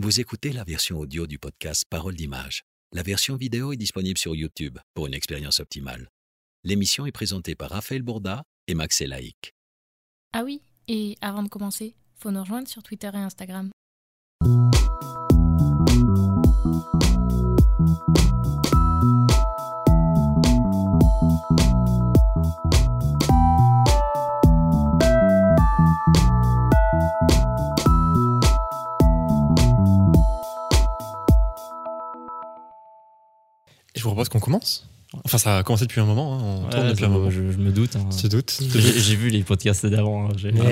Vous écoutez la version audio du podcast Parole d'image. La version vidéo est disponible sur YouTube pour une expérience optimale. L'émission est présentée par Raphaël Bourda et Max Elaïc. Ah oui, et avant de commencer, faut nous rejoindre sur Twitter et Instagram. Vous propose qu'on commence? Enfin, ça a commencé depuis un moment. hein, On Ouais, tourne depuis un moment. Je, je me doute. hein. Tu te doutes J'ai j'ai vu les podcasts d'avant. hein. J'ai compris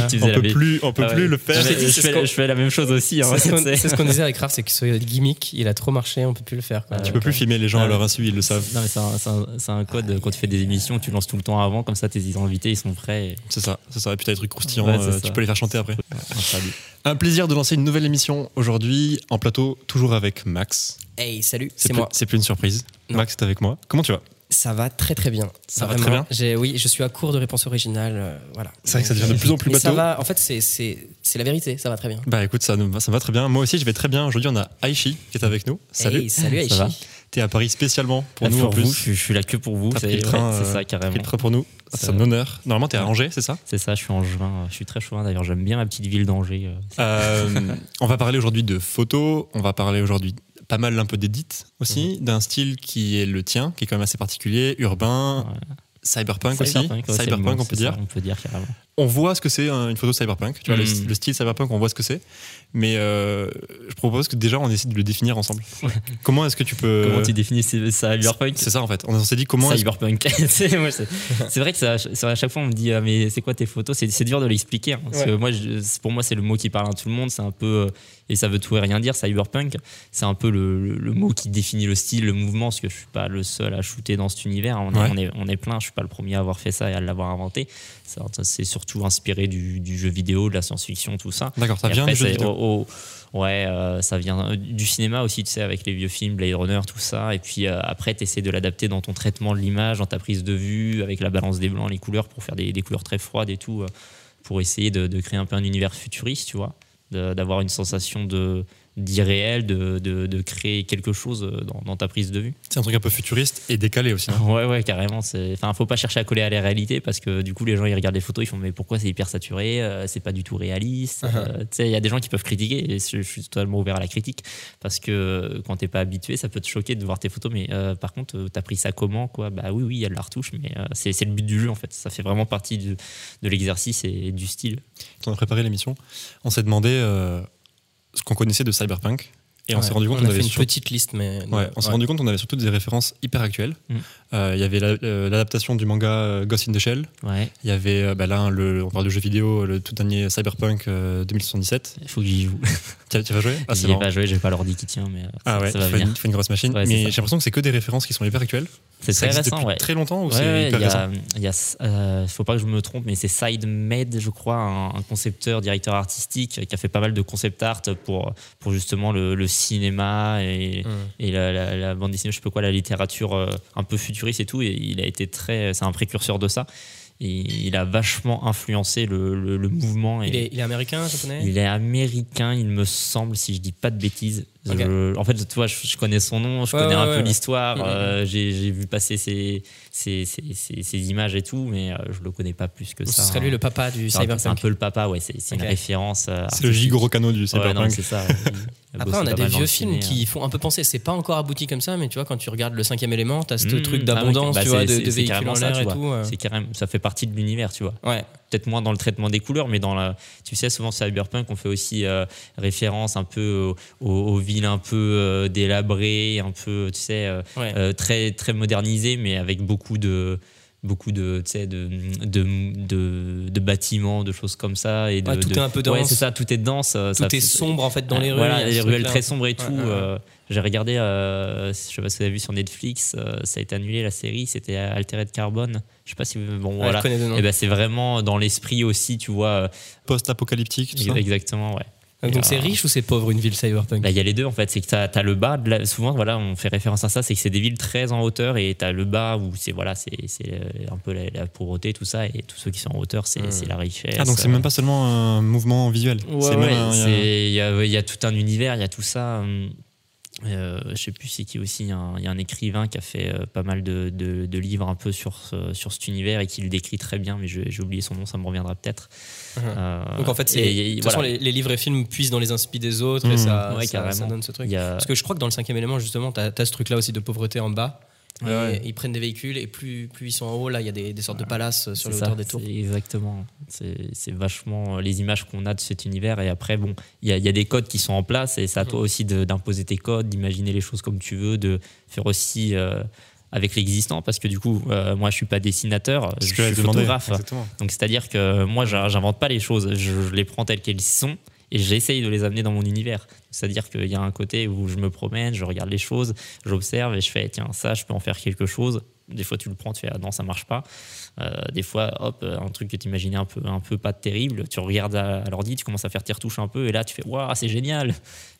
que tu faisais On la peut plus, on peut Ah plus le faire. Je, dit, fais, je fais la même chose aussi. hein. C'est ce qu'on C'est- c'est ce qu'on disait avec Raph, c'est que ce gimmick, il a trop marché, on peut plus le faire. quoi. Ouais. Tu peux plus filmer les gens à Ouais. leur insu, ils le savent. Non, mais c'est un, c'est un- c'est un code quand tu fais des émissions, tu lances tout le temps avant, comme ça tes invités ils sont prêts. et- C'est ça, c'est ça. Et puis t'as des trucs croustillants, euh, tu peux les faire chanter après. Un salut. Un plaisir de lancer une nouvelle émission aujourd'hui en plateau, toujours avec Max. Hey, salut, C'est moi. c'est plus une surprise. Non. Max est avec moi. Comment tu vas? Ça va très très bien. Ça va très bien? J'ai- Oui, je suis à court de réponses originales. euh, voilà. C'est vrai que ça devient de plus en plus mais ça bateau. va, en fait, c'est- c'est c'est la vérité, ça va très bien. Bah écoute, ça, va- ça va très bien. Moi aussi, je vais très bien. Aujourd'hui, on a Aishi qui est avec nous. Salut. Hey, salut Ça va? T'es à Paris spécialement pour Là, nous en plus. vous, je, suis- je suis là que pour vous. T'as C'est pris le train, ouais, c'est euh, ça carrément. pris le train pour nous. C'est un honneur. Normalement, t'es à. Angers, c'est ça? C'est ça, je suis en juin. Je suis très chauvin d'ailleurs. J'aime bien ma petite ville d'Angers. Euh, on va parler aujourd'hui de photos, on va parler aujourd'hui pas mal un peu d'édit aussi, d'un style qui est le tien, qui est quand même assez particulier, urbain, Ouais. cyberpunk, aussi. Cyberpunk, on peut ça, dire. On peut dire carrément. On voit ce que c'est hein, une photo cyberpunk. Tu vois, le, Mm. le style cyberpunk, on voit ce que c'est. Mais euh, je propose que déjà on essaie de le définir ensemble. comment est-ce que tu peux. Comment tu définis ce- cyberpunk C'est ça en fait. On s'est dit comment. Cyberpunk. c'est vrai que ça, à chaque fois on me dit ah, mais c'est quoi tes photos? C'est dur de l'expliquer hein, parce Ouais. que moi je- pour moi c'est le mot qui parle à tout le monde. C'est un peu euh, et ça veut tout et rien dire. Cyberpunk, c'est un peu le, le- le mot qui définit le style, le mouvement. Parce que je suis pas le seul à shooter dans cet univers. On, est- on est on est plein. Je suis pas le premier à avoir fait ça et à l'avoir inventé. Ça- C'est surtout inspiré du, du jeu vidéo, de la science-fiction, tout ça. D'accord, ça Et vient après, du jeu c'est vidéo. Ouais, euh, ça vient du cinéma aussi, tu sais, avec les vieux films, Blade Runner, tout ça. Et puis euh, après, tu de l'adapter dans ton traitement de l'image, dans ta prise de vue, avec la balance des blancs, les couleurs, pour faire des, couleurs très froides et tout, euh, pour essayer de, de créer un peu un univers futuriste, tu vois, d'avoir une sensation de d'irréel, de, de, de créer quelque chose euh, dans, dans ta prise de vue. C'est un truc un peu futuriste et décalé aussi. hein. Ouais, ouais, carrément. Enfin, faut pas chercher à coller à la réalité parce que du coup, les gens ils regardent les photos, ils font mais pourquoi c'est hyper saturé, euh, c'est pas du tout réaliste. Uh-huh. Euh, tu sais, il y a des gens qui peuvent critiquer et je, je suis totalement ouvert à la critique parce que euh, quand t'es pas habitué, ça peut te choquer de voir tes photos. Mais euh, par contre, t'as pris ça comment, quoi? Bah oui, oui, il y a de la retouche, mais c'est le but du jeu en fait. Ça fait vraiment partie du- de l'exercice et du style. Quand on a préparé l'émission, on s'est demandé ce qu'on connaissait de cyberpunk. Et on s'est rendu compte on qu'on avait une sur- petite liste, mais. Ouais, on s'est rendu compte qu'on avait surtout des références hyper actuelles. Mm. Euh, Il y avait euh, l'adaptation du manga euh, Ghost in the Shell. Ouais, Il y avait bah là, le, on parle de jeux vidéo, le tout dernier Cyberpunk euh, 2077. il faut que j'y joue. Tu tu vas jouer? Ah, J'y ai pas joué, j'ai pas l'ordi qui tient, mais Ah ça, ouais, ça va venir. une, fais une grosse machine. Ouais, mais j'ai l'impression que c'est que des références qui sont hyper actuelles. C'est très récent, depuis ouais. très longtemps ou c'est hyper y récent? a, il y a, euh, faut pas que je me trompe, mais c'est SideMed, je crois, un, un concepteur, directeur artistique qui a fait pas mal de concept art pour, pour justement le, le cinéma et, Hum. et la, la- la bande dessinée, je sais pas quoi, la littérature un peu futuriste et tout. Et il a été très, c'est un précurseur de ça. Et il a vachement influencé le, le- le mouvement. Et Il est, il est américain, japonais? Il est américain, il me semble, si je dis pas de bêtises. Je- en fait, tu vois, je, je connais son nom, je Ouais, connais ouais, un ouais, peu ouais. l'histoire, Mhm. euh, j'ai j'ai vu passer ses, ses, ses- ses- ses images et tout, mais euh, je le connais pas plus que Ce ça. serait lui le papa du C'est un peu- C'est un cyberpunk. peu le papa, ouais, c'est une référence. euh, C'est le Kano du Cyberpunk. c'est ça. Après, on a des vieux films qui euh. font un peu penser. C'est pas encore abouti comme ça, mais tu vois, quand tu regardes le cinquième élément, t'as ce truc Ah ouais, d'abondance, bah, tu vois, de, de véhicules en l'air et tout. C'est carrément, ça fait partie de l'univers, tu vois. Ouais. Peut-être moins dans le traitement des couleurs, mais dans la, tu sais, souvent Cyberpunk, on fait aussi euh, référence un peu aux, villes un peu euh, délabrées, un peu, tu sais, euh, Ouais. très, très modernisées, mais avec beaucoup de beaucoup de, de, de, de, de bâtiments, de choses comme ça. Et de, Ouais, tout de- est un peu Ouais, dense. c'est ça, tout est dense. Tout ça est sombre en fait dans Ouais, les rues. Voilà, les ruelles très sombres et tout. Ouais, ouais, ouais. euh, J'ai regardé, euh, je sais pas si vous avez vu sur Netflix, euh, ça a été annulé la série, c'était Altered Carbone. Je sais pas si vous- bon Ouais, voilà. Et ben c'est vraiment dans l'esprit aussi, tu vois. euh, Post-apocalyptique, tout ça. Exactement, ouais. Donc Et, c'est euh, riche ou c'est pauvre une ville cyberpunk? Bah, Il y a les deux en fait, c'est que tu as, le bas, de la- souvent voilà, on fait référence à ça, c'est que c'est des villes très en hauteur et tu as le bas où c'est voilà, c'est c'est, euh, un peu la, la pauvreté, tout ça, et tous ceux qui sont en hauteur, c'est Mm. c'est la richesse. Ah, donc c'est euh, même pas seulement un mouvement visuel. Ouais, c'est ouais, même un- il y a- c'est- il y, a, il y a tout un univers, il y a tout ça. hum, euh, je sais plus c'est qui aussi, il y a un- il y a un écrivain qui a fait euh, pas mal de, de- de livres un peu sur, ce- sur cet univers et qui le décrit très bien, mais j'ai oublié son nom, ça me reviendra peut-être. Mhm. Euh, Donc en fait, c'est, et- et de toute façon, les, les livres et films puissent dans les inspi des autres et Mmh. ça, Ouais, ça- carrément. ça donne ce truc. A- Parce que je crois que dans le cinquième élément, justement, tu as, ce truc-là aussi de pauvreté en bas. Ouais, Et ouais. Ils prennent des véhicules et plus, plus ils sont en haut, là, il y a des, des sortes de palaces sur C'est les ça, hauteurs des tours. c'est Exactement. C'est c'est vachement les images qu'on a de cet univers. Et après, bon, il y a, il y a des codes qui sont en place et c'est à toi Mhm. aussi d'imposer tes codes, d'imaginer les choses comme tu veux, de faire aussi euh, avec l'existant. Parce que du coup, euh, moi, je suis pas dessinateur, C'est je suis photographe. Exactement. Donc, c'est-à-dire que moi, j'in- j'invente pas les choses, je, je les prends telles qu'elles sont et j'essaye de les amener dans mon univers. C'est-à-dire qu'il y a un côté où je me promène, je regarde les choses, j'observe et je fais, tiens, ça, je peux en faire quelque chose. Des fois, tu le prends, tu fais, ah non, ça marche pas. Euh, des fois, hop, un truc que tu imaginais un peu, un peu pas terrible, tu regardes à, à l'ordi, tu commences à faire tes retouches un peu et là, tu fais, waouh, c'est génial.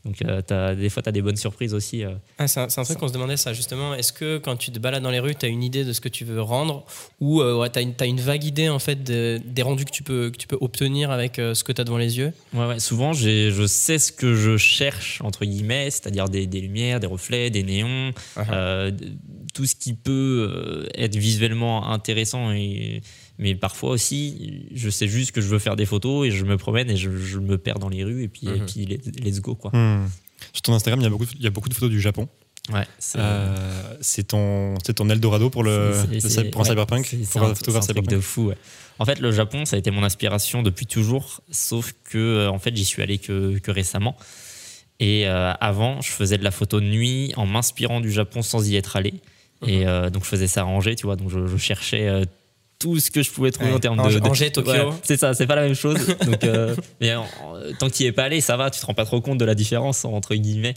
Donc, euh, des fois, tu as des bonnes surprises aussi. euh. Ah, c'est un, truc qu'on se demandait ça justement. Est-ce que quand tu te balades dans les rues, tu as une idée de ce que tu veux rendre? Ou euh, ouais, tu as, une vague idée en fait de- des rendus que tu peux, que tu peux obtenir avec euh, ce que tu as devant les yeux? Ouais, ouais, souvent, je sais ce que je cherche, entre guillemets, c'est-à-dire des, des lumières, des reflets, des néons, euh, d- tout ce qui peut euh, être visuellement intéressant. Et, mais parfois aussi, je sais juste que je veux faire des photos et je me promène et je, je me perds dans les rues et puis, et Mhm. puis let's, let's go, quoi. Hmm. Sur ton Instagram, il y a beaucoup, il y a beaucoup de photos du Japon. Ouais, c'est Euh, c'est ton, c'est ton Eldorado pour le, le pour un ouais, cyberpunk, c'est- un, un truc cyberpunk. de fou. ouais. En fait, le Japon, ça a été mon inspiration depuis toujours, sauf que euh, en fait, j'y suis allé que, que récemment. Et euh, avant, je faisais de la photo de nuit en m'inspirant du Japon sans y être allé. Et euh, donc, je faisais ça à Angers, tu vois. Donc, je, je cherchais euh, tout ce que je pouvais trouver Ouais. en termes Angers- de, de- Angers, Tokyo. Ouais, c'est ça, c'est pas la même chose. donc, euh, mais en- tant que tu y es pas allé, ça va, tu te rends pas trop compte de la différence entre guillemets.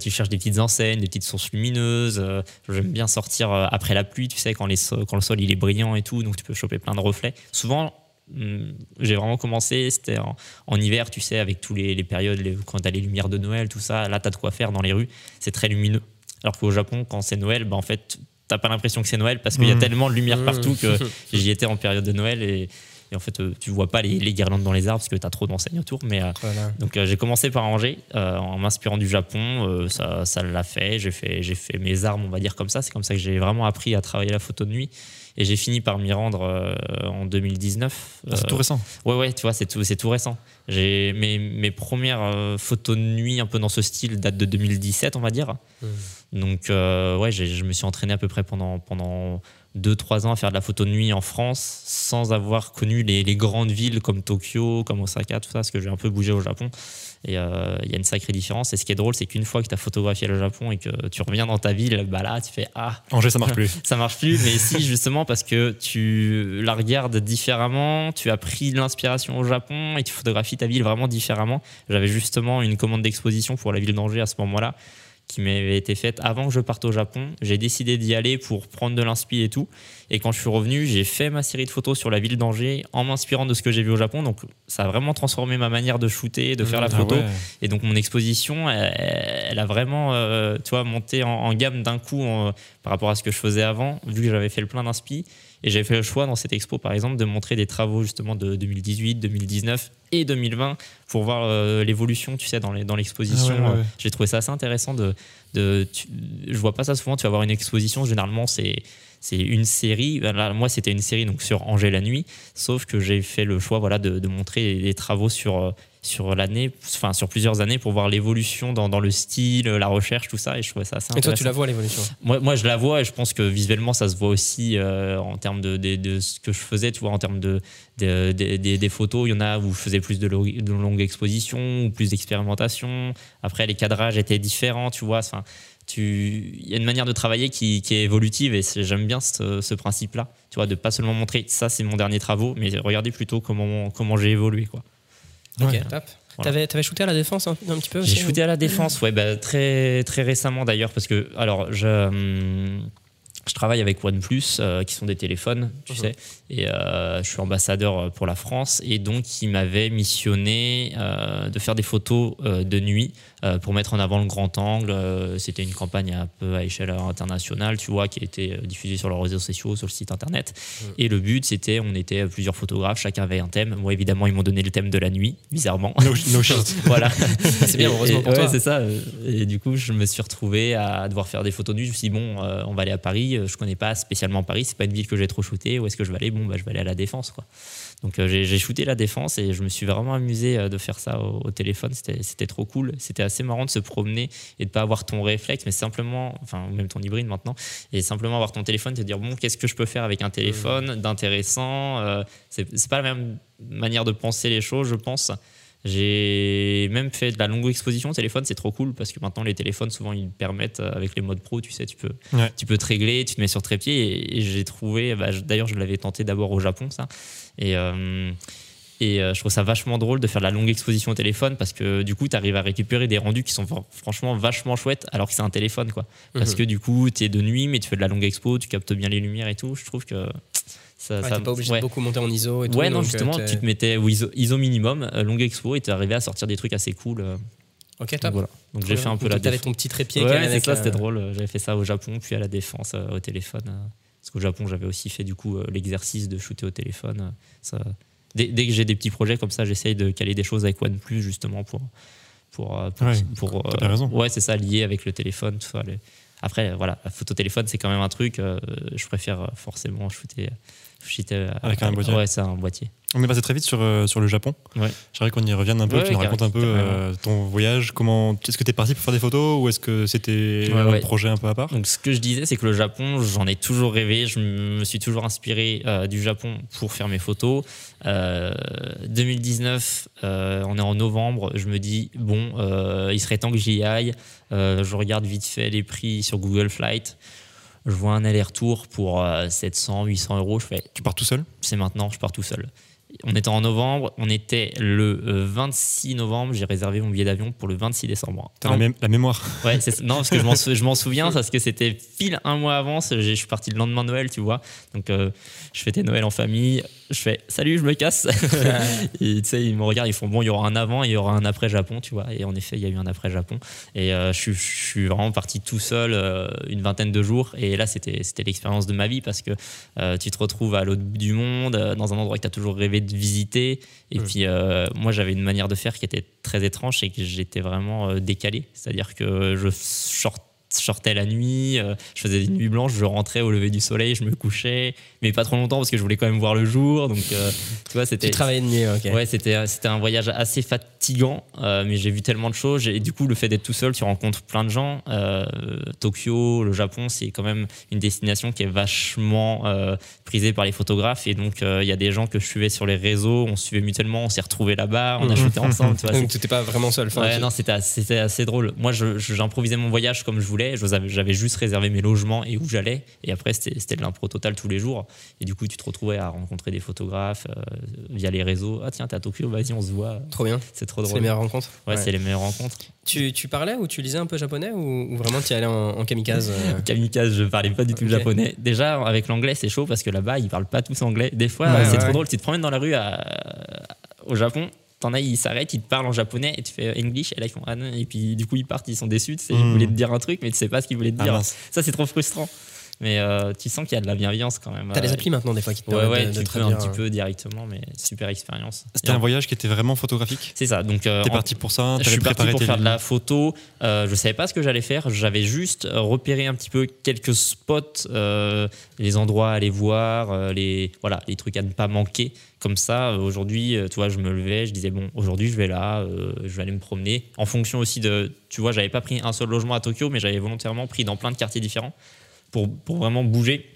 Tu cherches des petites enseignes, des petites sources lumineuses. J'aime bien sortir après la pluie, tu sais, quand, les so- quand le sol il est brillant et tout, donc tu peux choper plein de reflets. Souvent, hum, j'ai vraiment commencé, c'était en, en hiver, tu sais, avec tous les, les périodes, les- quand t'as les lumières de Noël, tout ça, là t'as de quoi faire dans les rues, c'est très lumineux. Alors qu'au Japon, quand c'est Noël, bah, en fait, t'as pas l'impression que c'est Noël parce qu'il y a Mhm. tellement de lumière Mhm. partout que j'y étais en période de Noël et, et en fait, euh, tu vois pas les, les guirlandes dans les arbres parce que t'as trop d'enseignes autour, mais euh, Voilà. donc euh, j'ai commencé par Angers en m'inspirant du Japon, ça, ça l'a fait. J'ai fait fait mes armes, on va dire comme ça. C'est comme ça que j'ai vraiment appris à travailler la photo de nuit et j'ai fini par m'y rendre euh, en 2019. Ah, c'est Euh, tout récent. Ouais ouais, tu vois, c'est tout c'est tout récent. J'ai mes, mes premières euh, photos de nuit un peu dans ce style datent de 2017, on va dire. Donc euh, ouais, je me suis entraîné à peu près pendant pendant 2-3 ans à faire de la photo de nuit en France sans avoir connu les, les grandes villes comme Tokyo, comme Osaka, tout ça, parce que j'ai un peu bougé au Japon. Et euh, il y a une sacrée différence. Et ce qui est drôle, c'est qu'une fois que tu as photographié le Japon et que tu reviens dans ta ville, bah là, tu fais Ah, Angers, ça marche plus. ça marche plus. Mais si, justement, parce que tu la regardes différemment, tu as pris de l'inspiration au Japon et tu photographies ta ville vraiment différemment. J'avais justement une commande d'exposition pour la ville d'Angers à ce moment-là qui m'avait été faite avant que je parte au Japon. J'ai décidé d'y aller pour prendre de l'inspi et tout. Et quand je suis revenu, j'ai fait ma série de photos sur la ville d'Angers en m'inspirant de ce que j'ai vu au Japon. Donc ça a vraiment transformé ma manière de shooter, de faire la Ah photo. ouais. Et donc mon exposition, elle, elle a vraiment, euh, tu vois, monté en, en gamme d'un coup en- par rapport à ce que je faisais avant, vu que j'avais fait le plein d'inspi. Et j'ai fait le choix dans cette expo, par exemple, de montrer des travaux justement de 2018, 2019 et 2020 pour voir euh, l'évolution, tu sais, dans l'exposition. Ah ouais, ouais, ouais. J'ai trouvé ça assez intéressant de, de tu- je vois pas ça souvent. Tu vas voir une exposition, généralement c'est c'est une série. Ben Là, moi, c'était une série donc sur Angers la nuit, sauf que j'ai fait le choix, voilà, de, de montrer des travaux sur euh, sur l'année, enfin sur plusieurs années pour voir l'évolution dans, dans le style, la recherche, tout ça. Et je trouvais ça assez Et toi, tu la vois l'évolution Moi, moi, je la vois et je pense que visuellement, ça se voit aussi euh, en termes de, de, de ce que je faisais, tu vois, en termes de, de- de- de- des photos. Il y en a où je faisais plus de, lo- de longues expositions ou plus d'expérimentation. Après, les cadrages étaient différents, tu vois. Enfin. Il y a une manière de travailler qui, qui est évolutive et j'aime bien ce, ce principe-là, tu vois, de pas seulement montrer ça, c'est mon dernier travaux, mais regardez plutôt comment, comment j'ai évolué, quoi. Ok, Ouais. top. Voilà. T'avais, t'avais shooté à la défense un, un petit peu J'ai aussi, shooté à la défense, ouais, bah, très, très récemment d'ailleurs, parce que, alors, je, hum, je travaille avec OnePlus, euh, qui sont des téléphones, tu Mhm. sais, et euh, je suis ambassadeur pour la France, et donc ils m'avaient missionné euh, de faire des photos euh, de nuit euh, pour mettre en avant le grand angle. Euh, C'était une campagne un peu à échelle internationale, tu vois, qui a été euh, diffusée sur leurs réseaux sociaux, sur le site internet. Mhm. Et le but, c'était, on était plusieurs photographes, chacun avait un thème. Moi, évidemment, ils m'ont donné le thème de la nuit, bizarrement. No, no voilà. C'est bien, heureusement et- pour ouais, toi. c'est ça. Et du coup, je me suis retrouvé à devoir faire des photos nuit. Je me suis dit, bon, euh, on va aller à Paris. Je connais pas spécialement Paris. C'est pas une ville que j'ai trop shooté. Où est-ce que je vais aller? Bon, bah, je vais aller à la Défense, quoi. Donc, euh, j'ai shooté la Défense et je me suis vraiment amusé euh, de faire ça au, au téléphone. C'était trop cool. C'était assez marrant de se promener et de pas avoir ton réflexe, mais simplement, enfin, même ton hybride maintenant, et simplement avoir ton téléphone, te dire, bon, qu'est-ce que je peux faire avec un téléphone d'intéressant Euh, C'est pas la même manière de penser les choses, je pense. J'ai même fait de la longue exposition au téléphone, c'est trop cool parce que maintenant les téléphones souvent ils permettent euh, avec les modes pro, tu sais, tu peux, Ouais. tu peux te régler, tu te mets sur trépied et, et j'ai trouvé, bah, d'ailleurs je l'avais tenté d'abord au Japon ça et euh, et euh, je trouve ça vachement drôle de faire de la longue exposition au téléphone parce que du coup tu arrives à récupérer des rendus qui sont fr- franchement vachement chouettes alors que c'est un téléphone quoi. Parce Mhm. que du coup tu es de nuit mais tu fais de la longue expo, tu captes bien les lumières et tout. Je trouve que ça, Ouais, ça t'es pas obligé ouais. de beaucoup monter en ISO et tout. Ouais, non, euh, justement, t'es- tu te mettais ISO, ISO minimum, euh, longue expo, et tu arrivé à sortir des trucs assez cool. euh, Ok, donc top. voilà. Donc j'ai fait un peu Donc, la T'avais ton petit trépied. Ouais, c'est ça, c'était euh, drôle. J'avais fait ça au Japon, puis à la défense euh, au téléphone. Parce qu'au Japon, j'avais aussi fait du coup euh, l'exercice de shooter au téléphone. euh, ça, dès, dès que j'ai des petits projets comme ça, j'essaye de caler des choses avec OnePlus justement pour. pour, euh, pour, Ouais, pour, bien raison. Ouais, c'est ça, lié avec le téléphone. Tout ça, les- Après, voilà, la photo téléphone, c'est quand même un truc. je préfère forcément shooter. Shooter, euh, Avec un boîtier. Ouais, c'est un boîtier. On est passé très vite sur, euh, sur le Japon. Ouais. J'aimerais qu'on y revienne un peu, Ouais, que tu nous racontes un peu euh, ton voyage. Comment Est-ce que tu es parti pour faire des photos ou est-ce que c'était Ouais, un projet un peu à part? Donc, ce que je disais, c'est que le Japon, j'en ai toujours rêvé. Je me suis toujours inspiré euh, du Japon pour faire mes photos. Euh, 2019, euh, on est en novembre. Je me dis, bon, il serait temps que j'y aille. Je regarde vite fait les prix sur Google Flight. Je vois un aller-retour pour euh, 700, 800 euros. Je fais, Tu pars tout seul? c'est maintenant, je pars tout seul. On était en novembre, on était le euh, 26 novembre, j'ai réservé mon billet d'avion pour le 26 décembre. T'as la, mé- la mémoire. Ouais, c'est- non, parce que je m'en souviens, parce que c'était pile un mois avant. Je je suis parti le lendemain de Noël, tu vois. Donc, euh, je fêtais Noël en famille. Je fais salut, je me casse. et tu sais, ils me regardent, ils font bon, il y aura un avant et il y aura un après Japon, tu vois. Et en effet, il y a eu un après Japon. Et euh, je, suis- je suis vraiment parti tout seul euh, une vingtaine de jours. Et là, c'était l'expérience de ma vie parce que euh, tu te retrouves à l'autre bout du monde, dans un endroit que tu as toujours rêvé de visiter. Et puis, moi, j'avais une manière de faire qui était très étrange, c'est que j'étais vraiment décalé. C'est-à-dire que je short- sortais la nuit, euh, je faisais des nuits blanches, je rentrais au lever du soleil, je me couchais, mais pas trop longtemps parce que je voulais quand même voir le jour. Donc, euh, tu vois, c'était. Tu travaillais de nuit, ok. Ouais, c'était c'était un voyage assez fatigant, euh, mais j'ai vu tellement de choses. Et du coup, le fait d'être tout seul, tu rencontres plein de gens. Euh, Tokyo, le Japon, c'est quand même une destination qui est vachement euh, prisée par les photographes. Et donc, euh, il y a des gens que je suivais sur les réseaux, on se suivait mutuellement, on s'est retrouvés là-bas, on a shooté ensemble. Tu vois, Donc, t'étais pas vraiment seul. enfin, Ouais, tu- non, c'était assez, c'était assez drôle. Moi, j'improvisais mon voyage comme je voulais. J'avais juste réservé mes logements et où j'allais. Et après, c'était c'était de l'impro total tous les jours. Et du coup, tu te retrouvais à rencontrer des photographes euh, via les réseaux. Ah, tiens, t'es à Tokyo, vas-y, on se voit. Trop bien. C'est trop C'est les drôle. meilleures rencontres. Ouais, Ouais. c'est les meilleures rencontres. Tu, tu parlais ou tu lisais un peu japonais ou, ou vraiment tu y allais en, en kamikaze euh Kamikaze, je parlais pas du tout japonais. Déjà, avec l'anglais, c'est chaud parce que là-bas, ils parlent pas tous anglais. Des fois, Ouais, c'est ouais, trop drôle. Tu te promènes dans la rue à- au Japon. T'en as, ils s'arrêtent, ils te parlent en japonais et tu fais English. Et là, ils font ah non. Et puis, du coup, ils partent, ils sont déçus. Tu sais, ils Mm. voulaient te dire un truc, mais tu sais pas ce qu'ils voulaient te Ah, dire. Ça, c'est trop frustrant. Mais euh, tu sens qu'il y a de la bienveillance quand même. T'as les Euh, applis maintenant des fois qui te Ouais, permettent ouais, de, de tu peux un petit euh, peu directement, mais super expérience. C'était un en- voyage qui était vraiment photographique. C'est ça. Donc, euh, T'es parti pour ça je suis parti pour faire de la photo. Euh, je savais pas ce que j'allais faire. J'avais juste repéré un petit peu quelques spots, euh, les endroits à aller voir, euh, les voilà, les trucs à ne pas manquer. Comme ça, aujourd'hui, tu vois, je me levais, je disais bon, aujourd'hui, je vais là, euh, je vais aller me promener. En fonction aussi de, tu vois, j'avais pas pris un seul logement à Tokyo, mais j'avais volontairement pris dans plein de quartiers différents pour pour vraiment bouger.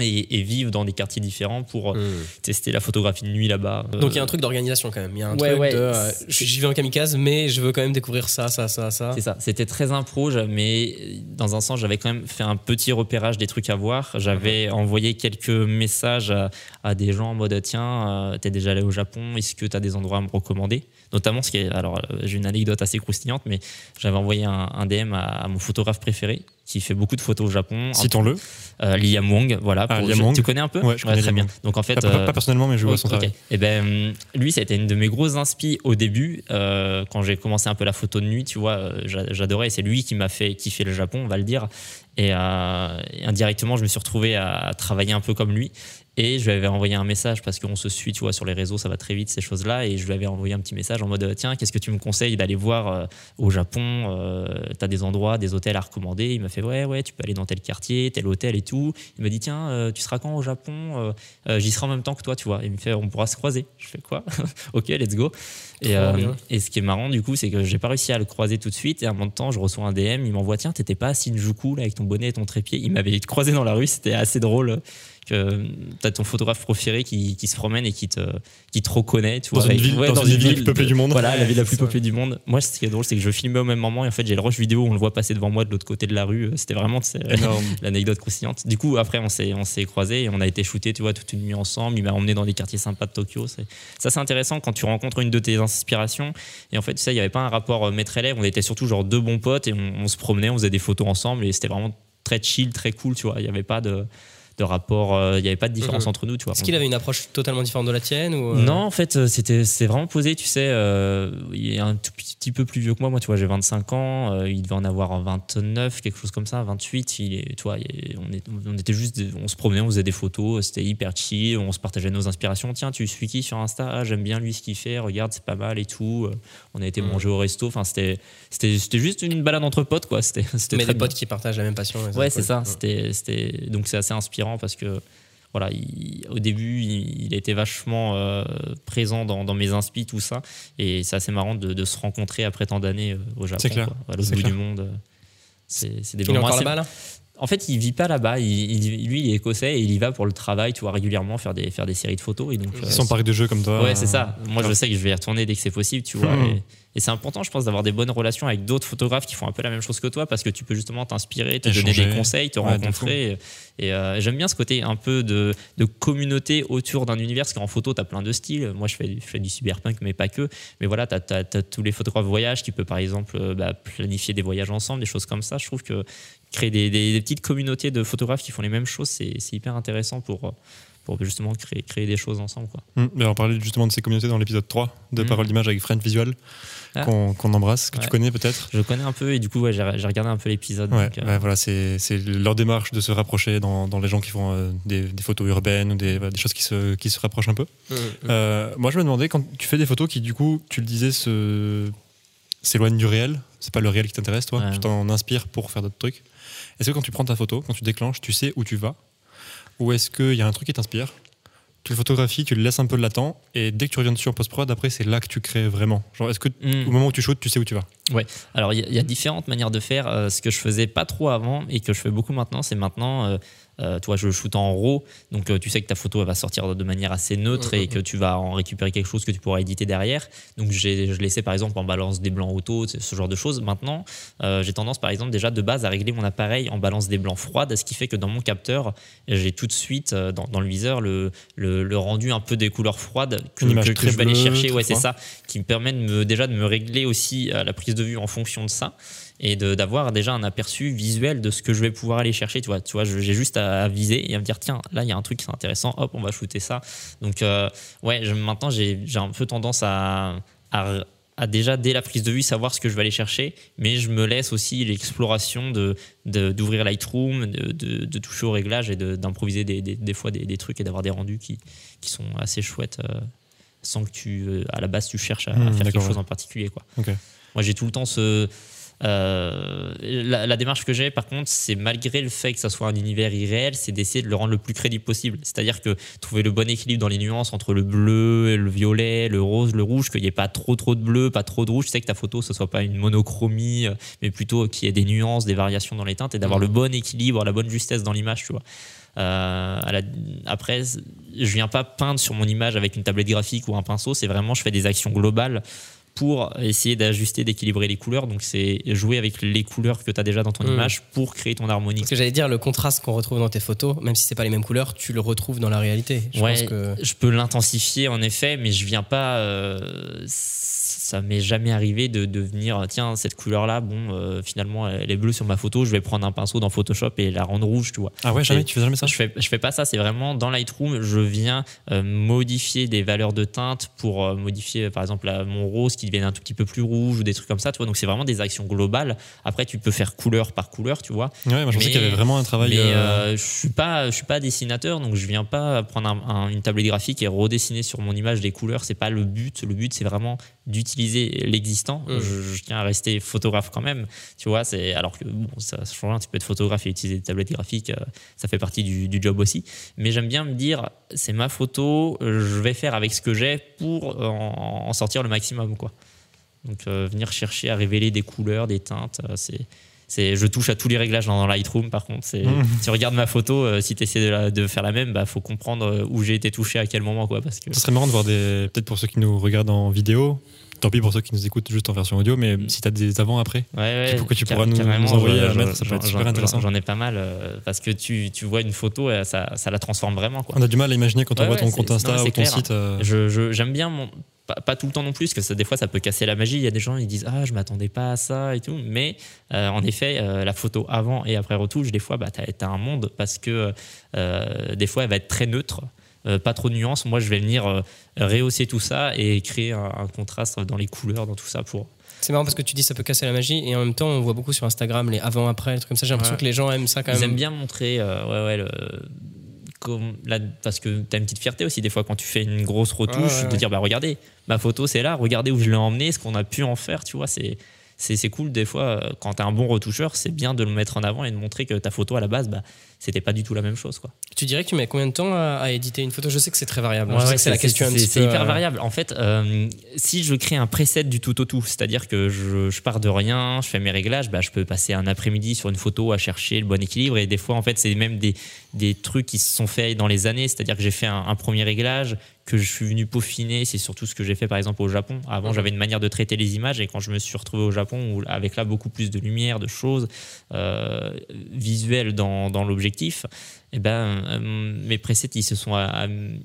Et, et vivre dans des quartiers différents pour euh, Hmm. tester la photographie de nuit là-bas. Donc il y a un truc d'organisation quand même. Il y a un Ouais, truc ouais. de. euh, J'y vais en kamikaze, mais je veux quand même découvrir ça, ça, ça, ça. C'est ça, c'était très impro, mais dans un sens, j'avais quand même fait un petit repérage des trucs à voir. J'avais envoyé quelques messages à, à des gens en mode tiens, euh, t'es déjà allé au Japon, est-ce que t'as des endroits à me recommander? Notamment, ce qui est, alors euh, j'ai une anecdote assez croustillante, mais j'avais envoyé un, un DM à, à mon photographe préféré, qui fait beaucoup de photos au Japon. Citons-le. Euh, Liam Wong, voilà. Ah, pour- Liam je- Wong. Tu connais un peu Ouais, je connais très bien. Wong. Donc en fait, Pas, pas- pas personnellement, mais je vois son Ok. travail. Et ben, lui, ça a été une de mes grosses inspi au début, euh, quand j'ai commencé un peu la photo de nuit, tu vois, euh, j'a- j'adorais. C'est lui qui m'a fait kiffer le Japon, on va le dire. Et, euh, et indirectement, je me suis retrouvé à travailler un peu comme lui. Et je lui avais envoyé un message parce qu'on se suit, tu vois, sur les réseaux, ça va très vite, ces choses-là. Et je lui avais envoyé un petit message en mode euh, Tiens, qu'est-ce que tu me conseilles d'aller voir euh, au Japon euh, T'as des endroits, des hôtels à recommander? Il m'a fait Ouais, ouais, tu peux aller dans tel quartier, tel hôtel et tout. Il m'a dit Tiens, euh, tu seras quand au Japon? J'y serai en même temps que toi, tu vois. Il me fait On pourra se croiser. Je fais Quoi? Ok, let's go. Et, et ce qui est marrant, du coup, c'est que j'ai pas réussi à le croiser tout de suite. Et à un moment de temps, je reçois un DM. Il m'envoie Tiens, t'étais pas à Shinjuku là, avec ton bonnet et ton trépied? Il m'avait croisé dans la rue. C'était assez drôle que t'as ton photographe préféré qui, qui se promène et qui te, qui te reconnaît. Tu Dans vois, une avec- ville- ouais, dans une ville peuplée du monde. Voilà, la ville la plus peuplée du monde. Moi, ce qui est drôle, c'est que je filmais au même moment et en fait, j'ai le rush vidéo où on le voit passer devant moi de l'autre côté de la rue. C'était vraiment Énorme. l'anecdote croustillante. Du coup, après, on s'est, on s'est croisés et on a été shootés, tu vois, toute une nuit ensemble. Il m'a emmené dans des quartiers sympas de Tokyo. Ça, c'est intéressant quand tu rencontres une de tes inspirations. Et en fait, tu sais, il n'y avait pas un rapport euh, maître-élève. On était surtout genre deux bons potes et on, on se promenait, on faisait des photos ensemble et c'était vraiment très chill, très cool, tu vois. Il n'y avait pas de, de rapport, euh, il n'y avait pas de différence Mhm. entre nous, tu vois. Est-ce qu'il avait une approche totalement différente de la tienne ou euh, Non, en fait, euh, c'était c'est vraiment posé, tu sais. euh, il est un tout petit peu plus vieux que moi. Moi, tu vois, j'ai 25 ans. euh, il devait en avoir en 29, quelque chose comme ça, 28. Il est, tu vois, on, est- on était juste, on se promenait, on faisait des photos. C'était hyper chill. On se partageait nos inspirations. Tiens, tu suis qui sur Insta? Ah, J'aime bien lui ce qu'il fait. Regarde, c'est pas mal et tout. Euh, On a été Mhm. manger au resto. Enfin, c'était, c'était, c'était juste une balade entre potes, quoi. C'était, c'était Mais des bien. potes qui partagent la même passion. Ouais, c'est cool. ça. Mm. C'était, c'était, donc c'est assez inspirant parce que voilà, il- au début, il, il était vachement euh, présent dans, dans mes inspi, tout ça. Et c'est assez marrant de, de se rencontrer après tant d'années euh, au Japon. C'est clair. quoi. À l'autre bout clair. du monde. euh, C'est, c'est des Il est moments encore assez- là-bas là? En fait, il vit pas là-bas. Il, il- lui, il est écossais et il y va pour le travail, tu vois, régulièrement faire des, faire des séries de photos. Et donc, Ils euh, sont parés de jeux comme toi. Ouais, c'est ça. Moi, je sais que je vais y retourner dès que c'est possible, tu vois. Hmm. Et, et c'est important, je pense, d'avoir des bonnes relations avec d'autres photographes qui font un peu la même chose que toi parce que tu peux justement t'inspirer, te donner des conseils, te Ouais, rencontrer. Et, euh, j'aime bien ce côté un peu de, de communauté autour d'un univers parce qu'en photo, tu as plein de styles. Moi, je fais, je fais du cyberpunk, mais pas que. Mais voilà, tu as, tous les photographes voyage qui peuvent, par exemple, euh, bah, planifier des voyages ensemble, des choses comme ça. Je trouve que créer des, des- des petites communautés de photographes qui font les mêmes choses, c'est c'est hyper intéressant pour, pour justement créer, créer des choses ensemble. Quoi. Hum, mais on parlait justement de ces communautés dans l'épisode 3 de Hum. Parole d'image avec Friend Visual, Ah. qu'on qu'on embrasse, que tu connais peut-être. Je connais un peu et du coup, ouais, j'ai j'ai regardé un peu l'épisode. Ouais, donc, euh, ouais, voilà, c'est c'est leur démarche de se rapprocher dans, dans les gens qui font euh, des, des photos urbaines ou des, choses qui se, qui se rapprochent un peu. Mm. Euh, moi, je me demandais, quand tu fais des photos qui, du coup, tu le disais, se- s'éloignent du réel, c'est pas le réel qui t'intéresse, toi, Ouais. tu t'en inspires pour faire d'autres trucs. Est-ce que quand tu prends ta photo, quand tu déclenches, tu sais où tu vas Ou est-ce qu'il y a un truc qui t'inspire Tu le photographies, tu le laisses un peu latent, et dès que tu reviens dessus en post-prod, après, c'est là que tu crées vraiment. Genre, est-ce que hmm. au moment où tu shootes, tu sais où tu vas Alors, il y, a- il y a différentes manières de faire. Euh, ce que je faisais pas trop avant et que je fais beaucoup maintenant, c'est maintenant, euh, euh, toi, je shoot en RAW. Donc, euh, tu sais que ta photo elle va sortir de manière assez neutre Mhm. et que tu vas en récupérer quelque chose que tu pourras éditer derrière. Donc, j'ai- je laissais par exemple en balance des blancs auto, ce genre de choses. Maintenant, euh, j'ai tendance, par exemple, déjà de base à régler mon appareil en balance des blancs froides, ce qui fait que dans mon capteur, j'ai tout de suite euh, dans, dans le viseur le, le, le rendu un peu des couleurs froides que, que- je vais aller chercher. Ouais, c'est ça, qui me permet de me, déjà de me régler aussi euh, la prise de vue en fonction de ça et d'avoir déjà un aperçu visuel de ce que je vais pouvoir aller chercher. Tu vois, tu vois j'ai juste à, à viser et à me dire tiens, là il y a un truc qui est intéressant, hop, on va shooter ça. Donc euh, ouais, je- maintenant j'ai un peu tendance à, à à déjà dès la prise de vue savoir ce que je vais aller chercher, mais je me laisse aussi l'exploration de d'ouvrir Lightroom, de, de- de toucher au réglage et de- d'improviser des, des, des fois des, des trucs et d'avoir des rendus qui, qui sont assez chouettes euh, sans que tu euh, à la base tu cherches à, Hmm, faire quelque chose en particulier quoi. Moi j'ai tout le temps ce euh, la, démarche que j'ai, par contre, c'est malgré le fait que ça soit un univers irréel, c'est d'essayer de le rendre le plus crédible possible. C'est-à-dire que trouver le bon équilibre dans les nuances entre le bleu, le violet, le rose, le rouge, qu'il n'y ait pas trop trop de bleu, pas trop de rouge. Sais que ta photo, ce soit pas une monochromie, euh, mais plutôt qu'il y ait des nuances, des variations dans les teintes et d'avoir le bon équilibre, la bonne justesse dans l'image, tu vois. Euh, à la- après, je viens pas peindre sur mon image avec une tablette graphique ou un pinceau. C'est vraiment, je fais des actions globales pour essayer d'ajuster, d'équilibrer les couleurs. Donc, c'est jouer avec les couleurs que tu as déjà dans ton Mm. image pour créer ton harmonie. Parce que j'allais dire, le contraste qu'on retrouve dans tes photos, même si c'est pas les mêmes couleurs, tu le retrouves dans la réalité. Je ouais, pense que. je peux l'intensifier en effet, mais je viens pas. euh, ça m'est jamais arrivé de, de venir, tiens, cette couleur-là, bon, euh, finalement, elle est bleue sur ma photo, je vais prendre un pinceau dans Photoshop et la rendre rouge, tu vois. Ah ouais, jamais, Et tu fais jamais ça je fais, je fais pas ça, c'est vraiment dans Lightroom, je viens euh, modifier des valeurs de teinte pour euh, modifier, par exemple, mon rose qui devienne un tout petit peu plus rouge ou des trucs comme ça, tu vois. Donc c'est vraiment des actions globales. Après, tu peux faire couleur par couleur, tu vois. Ouais, moi je pensais qu'il y avait vraiment un travail. Mais je suis pas, je suis pas dessinateur, donc je viens pas prendre un- un- une tablette graphique et redessiner sur mon image des couleurs. C'est pas le but. Le but, c'est vraiment d'utiliser l'existant. Mm. Je, je tiens à rester photographe quand même, tu vois. C'est alors que bon, ça change rien. Tu peux être photographe et utiliser des tablettes graphiques, euh, ça fait partie du, du job aussi. Mais j'aime bien me dire, c'est ma photo, je vais faire avec ce que j'ai pour en, en sortir le maximum, quoi. Donc euh, venir chercher à révéler des couleurs, des teintes, euh, c'est c'est je touche à tous les réglages dans Lightroom par contre c'est Mhm. si tu regardes ma photo euh, si tu essaies de, la- de faire la même bah faut comprendre euh, où j'ai été touché à quel moment quoi parce que Ce serait marrant de voir des. Peut-être pour ceux qui nous regardent en vidéo, tant pis pour ceux qui nous écoutent juste en version audio, mais si tu as des avant-après. ouais, ouais, faut que tu pourras nous- envoyer à mettre, ça peut être super intéressant. j'en ai pas mal euh, parce que tu, tu vois une photo euh, ça, ça la transforme vraiment quoi On a du mal à imaginer quand on Ouais, voit ouais, ton compte Insta ou ton clair. site. euh, Je- je- J'aime bien mon. Pas, pas tout le temps non plus, parce que ça, des fois ça peut casser la magie. Il y a des gens ils disent Ah, je m'attendais pas à ça et tout. Mais euh, en effet, euh, la photo avant et après retouche, des fois, bah, tu as, un monde parce que euh, des fois elle va être très neutre, pas trop de nuances. Moi, je vais venir rehausser tout ça et créer un, un contraste dans les couleurs, dans tout ça pour. C'est marrant parce que tu dis ça peut casser la magie et en même temps on voit beaucoup sur Instagram les avant-après, trucs comme ça. J'ai l'impression Ouais. que les gens aiment ça quand Ils même. aiment bien montrer, euh, ouais, ouais, le- comme parce que tu as une petite fierté aussi des fois quand tu fais une grosse retouche Ouais, ouais, de dire bah regardez ma photo c'est là regardez où je l'ai emmené ce qu'on a pu en faire tu vois c'est c'est cool des fois euh, quand tu un bon retoucheur c'est bien de le mettre en avant et de montrer que ta photo à la base bah c'était pas du tout la même chose quoi Tu dirais que tu mets combien de temps à, à éditer une photo? Je sais que c'est très variable. Ouais, ouais, que c'est la question c'est- hyper euh, variable. En fait, euh, si je crée un preset du tout au tout, c'est-à-dire que je, je pars de rien, je fais mes réglages, bah, je peux passer un après-midi sur une photo à chercher le bon équilibre. Et des fois, en fait, c'est même des, des trucs qui se sont faits dans les années. C'est-à-dire que j'ai fait un, un premier réglage que je suis venu peaufiner. C'est surtout ce que j'ai fait, par exemple, au Japon. Avant, j'avais une manière de traiter les images. Et quand je me suis retrouvé au Japon, où, avec là beaucoup plus de lumière, de choses euh, visuelles dans, dans l'objectif, objectifs eh ben, euh, mes presets, ils se, sont,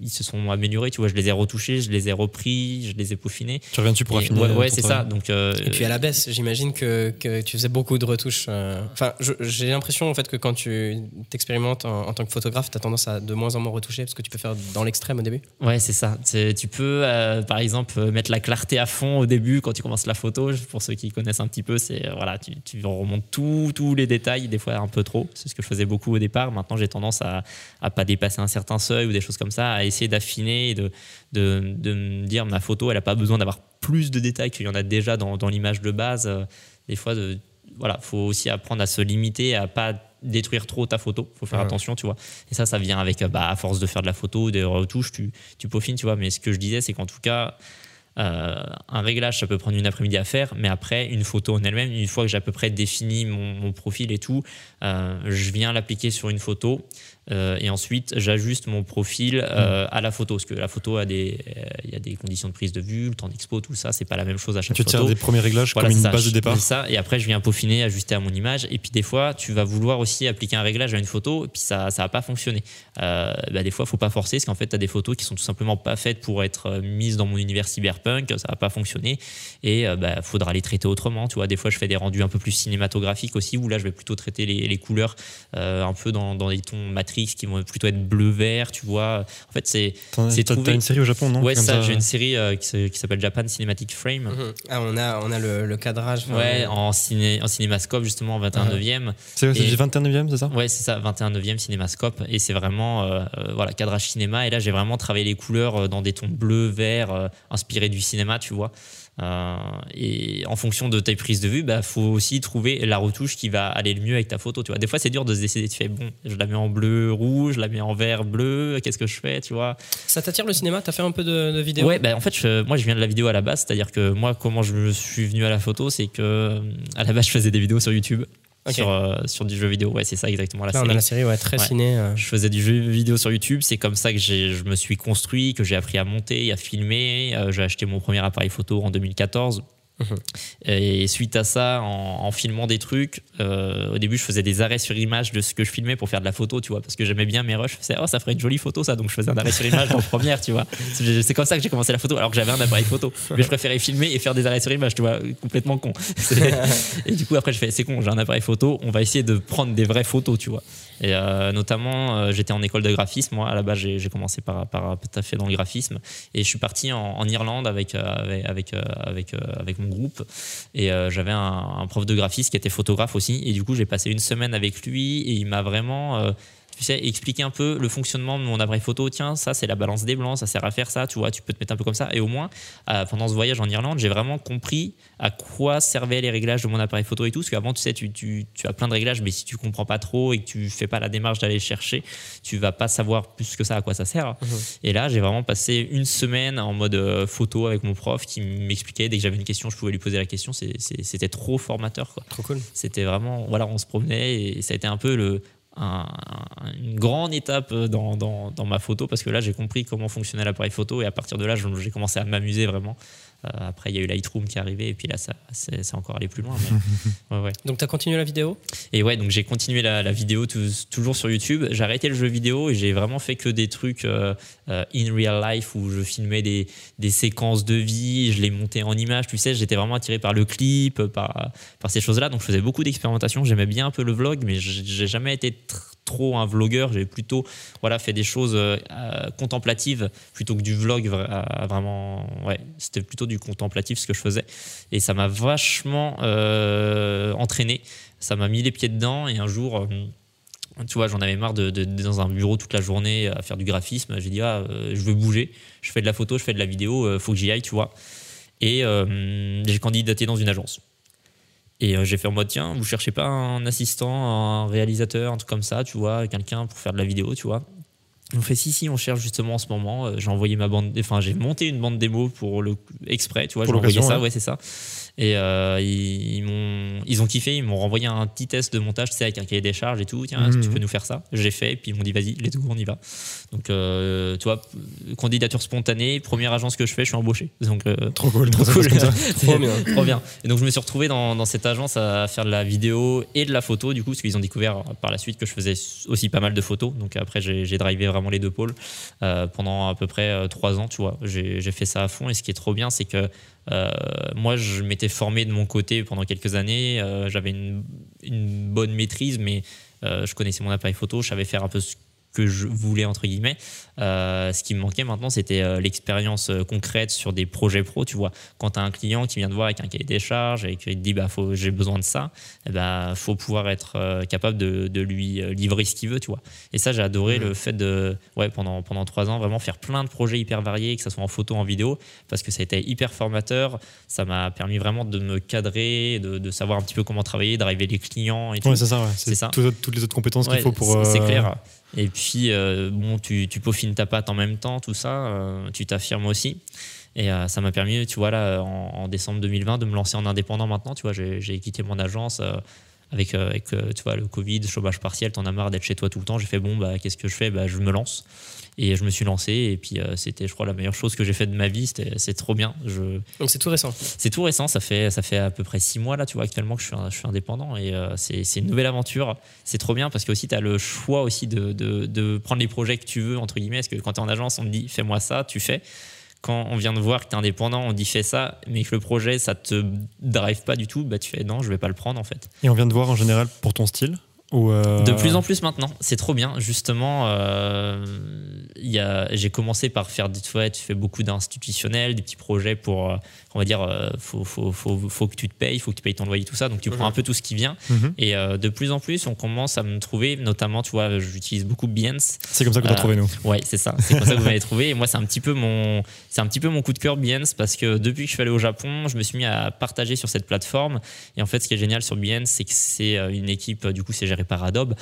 ils se sont améliorés. Tu vois, je les ai retouchés, je les ai repris, je les ai peaufinés. Tu reviens dessus pour affiner. ouais, euh, ouais, c'est ça. Donc, euh, Et puis à la baisse, j'imagine que, que tu faisais beaucoup de retouches. Enfin, j'ai l'impression en fait que quand tu t'expérimentes en, en tant que photographe, tu as tendance à de moins en moins retoucher parce que tu peux faire dans l'extrême au début. Ouais, c'est ça. C'est- Tu peux, euh, par exemple, mettre la clarté à fond au début quand tu commences la photo. Pour ceux qui connaissent un petit peu, c'est voilà, tu, tu remontes tous les détails, des fois un peu trop. C'est ce que je faisais beaucoup au départ. Maintenant, j'ai tendance à, à pas dépasser un certain seuil ou des choses comme ça, à essayer d'affiner et de, de, de me dire ma photo, elle a pas besoin d'avoir plus de détails qu'il y en a déjà dans, dans l'image de base. Euh, Des fois, de, voilà, faut aussi apprendre à se limiter, à pas détruire trop ta photo. Faut faire Ouais. attention, tu vois. Et ça, ça vient avec, euh, bah, à force de faire de la photo, des retouches, tu, tu peaufines, tu vois. Mais ce que je disais, c'est qu'en tout cas, euh, un réglage, ça peut prendre une après-midi à faire, mais après, une photo en elle-même, une fois que j'ai à peu près défini mon, profil et tout, euh, je viens l'appliquer sur une photo euh, et ensuite j'ajuste mon profil euh, à la photo, parce que la photo a des, euh, il y a des conditions de prise de vue, le temps d'expo, tout ça, c'est pas la même chose à chaque Tu photo. tires des premiers réglages Voilà, comme une ça. base de départ. ça, et après je viens peaufiner, ajuster à mon image. Et puis des fois, tu vas vouloir aussi appliquer un réglage à une photo, et puis ça ça va pas fonctionner. Bah, des fois, faut pas forcer, parce qu'en fait, tu as des photos qui sont tout simplement pas faites pour être mises dans mon univers cyberpunk, ça va pas fonctionner, et bah, faudra les traiter autrement. Tu vois, des fois, je fais des rendus un peu plus cinématographiques aussi, où là, je vais plutôt traiter les, les couleurs un peu dans, dans des tons Matrix qui vont plutôt être bleu-vert, tu vois. En fait, c'est T'en- c'est T'as trouvé- une série au Japon, non ouais, Comme ça, j'ai une série euh, qui s'appelle Japan Cinematic Frame. Ah, on a, on a le, le cadrage. Ouais, en, ciné, en cinémascope, justement, 21 Ah. 9e. C'est c'est Et- du 21 e c'est ça? Ouais, c'est ça, 21 9e cinémascope. Et c'est vraiment, euh, euh, voilà, cadrage cinéma. Et là, j'ai vraiment travaillé les couleurs euh, dans des tons bleus, verts, euh, inspirés du cinéma, tu vois. Euh, et en fonction de tes prises de vue, bah, faut aussi trouver la retouche qui va aller le mieux avec ta photo. Tu vois, des fois c'est dur de se décider. Tu fais bon, je la mets en bleu, rouge, je la mets en vert, bleu. Qu'est-ce que je fais, tu vois? Ça t'attire le cinéma? T'as fait un peu de, de vidéo? Ouais, bah, en fait, je- moi je viens de la vidéo à la base, c'est-à-dire que moi, comment je me suis venu à la photo, c'est que euh, à la base, je faisais des vidéos sur YouTube, Sur, euh, sur du jeu vidéo. Ouais, c'est ça exactement la Là, on série. a la série, ouais, très Ouais. ciné. euh. Je faisais du jeu vidéo sur YouTube, c'est comme ça que j'ai- je me suis construit, que j'ai appris à monter, à filmer. Euh, j'ai acheté mon premier appareil photo en 2014. Mhm. Et suite à ça, en, en filmant des trucs, euh, au début, je faisais des arrêts sur image de ce que je filmais pour faire de la photo, tu vois, parce que j'aimais bien mes rushs. Je faisais, oh, ça ferait une jolie photo, ça. Donc, je faisais un arrêt sur image en première, tu vois. C'est comme ça que j'ai commencé la photo, alors que j'avais un appareil photo. Mais je préférais filmer et faire des arrêts sur image, tu vois, complètement con. Et du coup, après, je fais, c'est con, j'ai un appareil photo, on va essayer de prendre des vraies photos, tu vois. Et euh, notamment, euh, j'étais en école de graphisme. Moi, à la base, j'ai commencé par, par tout à fait dans le graphisme. Et je suis parti en, Irlande avec, euh, avec, avec, avec, mon groupe. Et j'avais un, un prof de graphisme qui était photographe aussi. Et du coup, j'ai passé une semaine avec lui et il m'a vraiment. Tu sais, expliquer un peu le fonctionnement de mon appareil photo. Tiens, ça, c'est la balance des blancs, ça sert à faire ça, tu vois, tu peux te mettre un peu comme ça. Et au moins, euh, pendant ce voyage en Irlande, j'ai vraiment compris à quoi servaient les réglages de mon appareil photo et tout. Parce qu'avant, tu sais, tu, tu, tu as plein de réglages, mais si tu comprends pas trop et que tu fais pas la démarche d'aller chercher, tu vas pas savoir plus que ça à quoi ça sert. Et là, j'ai vraiment passé une semaine en mode euh, photo avec mon prof qui m'expliquait dès que j'avais une question, je pouvais lui poser la question. C'était trop formateur, quoi. Trop cool. C'était vraiment, voilà, on se promenait et ça a été un peu le, un- un- une grande étape dans, dans, dans ma photo parce que là, j'ai compris comment fonctionnait l'appareil photo et à partir de là, j'ai commencé à m'amuser vraiment. Euh, après, il y a eu Lightroom qui est arrivé et puis là, ça, c'est c'est encore allé plus loin. mais- ouais, ouais. Donc, tu as continué la vidéo? Et ouais, donc j'ai continué la, la vidéo tout- toujours sur YouTube. J'ai arrêté le jeu vidéo et j'ai vraiment fait que des trucs euh, euh, in real life où je filmais des, des séquences de vie, je les montais en images. Tu sais, j'étais vraiment attiré par le clip, par, par ces choses-là. Donc je faisais beaucoup d'expérimentation. J'aimais bien un peu le vlog, mais j'ai j'ai jamais été tr- trop un vlogueur. J'ai plutôt voilà, fait des choses euh, euh, contemplatives plutôt que du vlog. euh, vraiment, ouais, c'était plutôt du contemplatif ce que je faisais. Et ça m'a vachement entraîné ça m'a mis les pieds dedans et un jour tu vois j'en avais marre de, de- dans un bureau toute la journée à faire du graphisme j'ai dit ah je veux bouger je fais de la photo je fais de la vidéo faut que j'y aille tu vois et j'ai candidaté dans une agence et euh, j'ai fait en mode tiens vous cherchez pas un assistant un réalisateur un truc comme ça tu vois quelqu'un pour faire de la vidéo tu vois. On fait si si on cherche justement en ce moment. Euh, j'ai envoyé ma bande enfin j'ai monté une bande démo pour le exprès tu vois Pour j'ai envoyé ça ouais. ouais c'est ça et euh, ils, ils m'ont, ils ont kiffé, ils m'ont renvoyé un petit test de montage, tu sais, avec un cahier des charges et tout. Tiens, que tu Mhm. peux nous faire ça? J'ai fait, et puis ils m'ont dit, vas-y, let's go, on y va. Donc, euh, tu vois, candidature spontanée, première agence que je fais, je suis embauché. Donc, euh, Trop cool. trop cool. Trop bien. Trop bien. Et donc je me suis retrouvé dans, dans cette agence à faire de la vidéo et de la photo, du coup, parce qu'ils ont découvert par la suite que je faisais aussi pas mal de photos. Donc après, j'ai drivé vraiment les deux pôles euh, pendant à peu près trois ans, tu vois. J'ai fait ça à fond. Et ce qui est trop bien, c'est que moi, je m'étais formé de mon côté pendant quelques années. Euh, J'avais une, une bonne maîtrise, mais euh, je connaissais mon appareil photo. Je savais faire un peu ce que je voulais entre guillemets. Euh, ce qui me manquait maintenant, c'était euh, l'expérience euh, concrète sur des projets pro. Tu vois, quand tu as un client qui vient te voir avec un cahier des charges et qu'il te dit bah faut j'ai besoin de ça, il bah faut pouvoir être capable de, de lui livrer ce qu'il veut. Tu vois. Et ça, j'ai adoré le fait de ouais pendant pendant trois ans vraiment faire plein de projets hyper variés, que ce soit en photo, en vidéo, parce que ça a été hyper formateur. Ça m'a permis vraiment de me cadrer, de, de savoir un petit peu comment travailler, d'arriver les clients et tout. Ouais, c'est ça. ouais. C'est C'est ça. tout- toutes les autres compétences qu'il Ouais, faut pour. c'est- C'est clair. Et puis, euh, bon, tu, tu peaufines ta patte en même temps, tout ça. euh, tu t'affirmes aussi. Et euh, ça m'a permis, tu vois, là, en, en décembre 2020, de me lancer en indépendant maintenant. Tu vois, j'ai j'ai quitté mon agence. Avec, euh, avec euh, tu vois, le Covid, chômage partiel, t'en as marre d'être chez toi tout le temps. J'ai fait, bon, bah, qu'est-ce que je fais? Bah, Je me lance. Et je me suis lancé. Et puis, euh, c'était, je crois, la meilleure chose que j'ai fait de ma vie. C'est trop bien. Je, Donc, c'est tout récent. c'est tout récent, ça fait, ça fait à peu près six mois là, tu vois, actuellement que je suis, je suis indépendant et euh, c'est c'est une nouvelle aventure. C'est trop bien parce que aussi tu as le choix aussi de, de, de prendre les projets que tu veux, entre guillemets, parce que quand tu es en agence, on te dit fais-moi ça, tu fais. Quand on vient de voir que tu es indépendant, on dit fais ça, mais que le projet ça te drive pas du tout, bah tu fais non, je vais pas le prendre en fait. Et on vient de voir en général pour ton style ou euh, De plus en plus maintenant, c'est trop bien. Justement, euh, il y a- j'ai commencé par faire du ouais, tu fais beaucoup d'institutionnels, des petits projets pour, euh, on va dire, euh, faut, faut, faut, faut que tu te payes, faut que tu payes ton loyer, tout ça. Donc tu prends un peu tout ce qui vient. Mhm. Et euh, de plus en plus, on commence à me trouver, notamment, tu vois, j'utilise beaucoup Behance. C'est comme ça que t'as Euh, trouvé nous. Ouais, c'est ça. C'est comme ça que vous m'avez trouvé. Et moi, c'est un petit peu mon, c'est un petit peu mon coup de cœur Behance parce que depuis que je suis allé au Japon, je me suis mis à partager sur cette plateforme. Et en fait, ce qui est génial sur Behance, c'est que c'est une équipe, du coup, c'est géré par Adobe.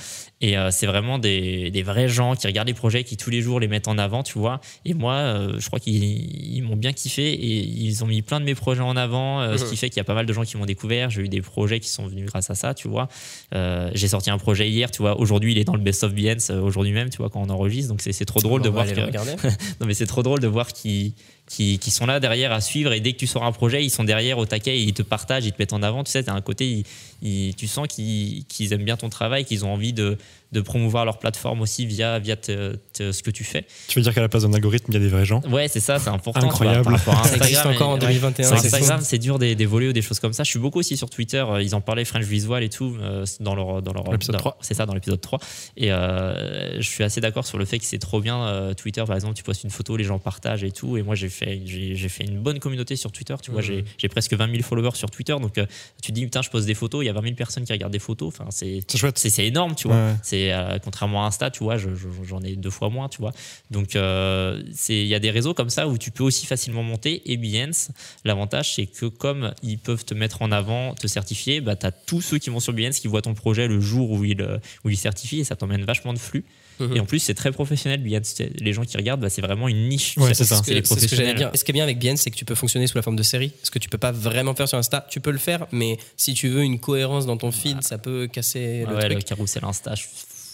Et euh, c'est vraiment des, des vrais gens qui regardent les projets, qui tous les jours les mettent en avant, tu vois. Et moi, euh, je crois qu'ils ils m'ont bien kiffé et ils ont mis plein de mes projets en avant, euh, ce qui fait qu'il y a pas mal de gens qui m'ont découvert. J'ai eu des projets qui sont venus grâce à ça, tu vois. J'ai sorti un projet hier, tu vois. Aujourd'hui, il est dans le best of Behance, aujourd'hui même, tu vois, quand on enregistre. Donc c'est trop drôle de On voir que, non mais c'est trop drôle de voir qu'ils qui, qui sont là derrière à suivre. Et dès que tu sors un projet, ils sont derrière au taquet, ils te partagent, ils te mettent en avant. Tu sais, t'as un côté, ils- ils- tu sens qu'ils qu'ils aiment bien ton travail, qu'ils ont envie de, de promouvoir leur plateforme aussi via, via te- te- ce que tu fais. Tu veux dire qu'à la place d'un algorithme, il y a des vrais gens Ouais, c'est ça, c'est important. Incroyable. tu vois, par rapport à Ça existe Instagram, encore en et- 2021, Sur c'est Instagram, c'est dur des- d'évoluer ou des choses comme ça. Je suis beaucoup aussi sur Twitter. euh, Ils en parlaient French Visual et tout euh, dans leur dans leur L'épisode dans- 3. C'est ça dans l'épisode 3. Et euh, je suis assez d'accord sur le fait que c'est trop bien euh, Twitter par exemple, tu postes une photo, les gens partagent et tout et moi j'ai fait j'ai j'ai fait une bonne communauté sur Twitter, tu vois, Mhm. j'ai j'ai presque 20 000 followers sur Twitter donc euh, tu te dis putain, je poste des photos, il y a 20 000 personnes qui regardent des photos, enfin c'est C'est énorme, tu vois. Ouais. C'est euh, contrairement à Insta, tu vois, je- je- j'en ai deux fois moins, tu vois. Donc euh, c'est il y a des réseaux comme ça où tu peux aussi facilement monter. Et Behance, l'avantage c'est que comme ils peuvent te mettre en avant, te certifier, bah t'as tous ceux qui vont sur Behance qui voient ton projet le jour où ils euh, où ils certifient et ça t'emmène vachement de flux. Mhm. Et en plus c'est très professionnel Behance. Les gens qui regardent, bah, c'est vraiment une niche. Ouais, c'est ça. C'est ce que- les c'est ce que j'allais professionnels. dire. Ce qui est bien avec Bien, c'est que tu peux fonctionner sous la forme de série. Ce que tu peux pas vraiment faire sur Insta, tu peux le faire, mais si tu veux une cohérence dans ton feed, ça peut casser le Ouais, truc. le carrousel Insta, je-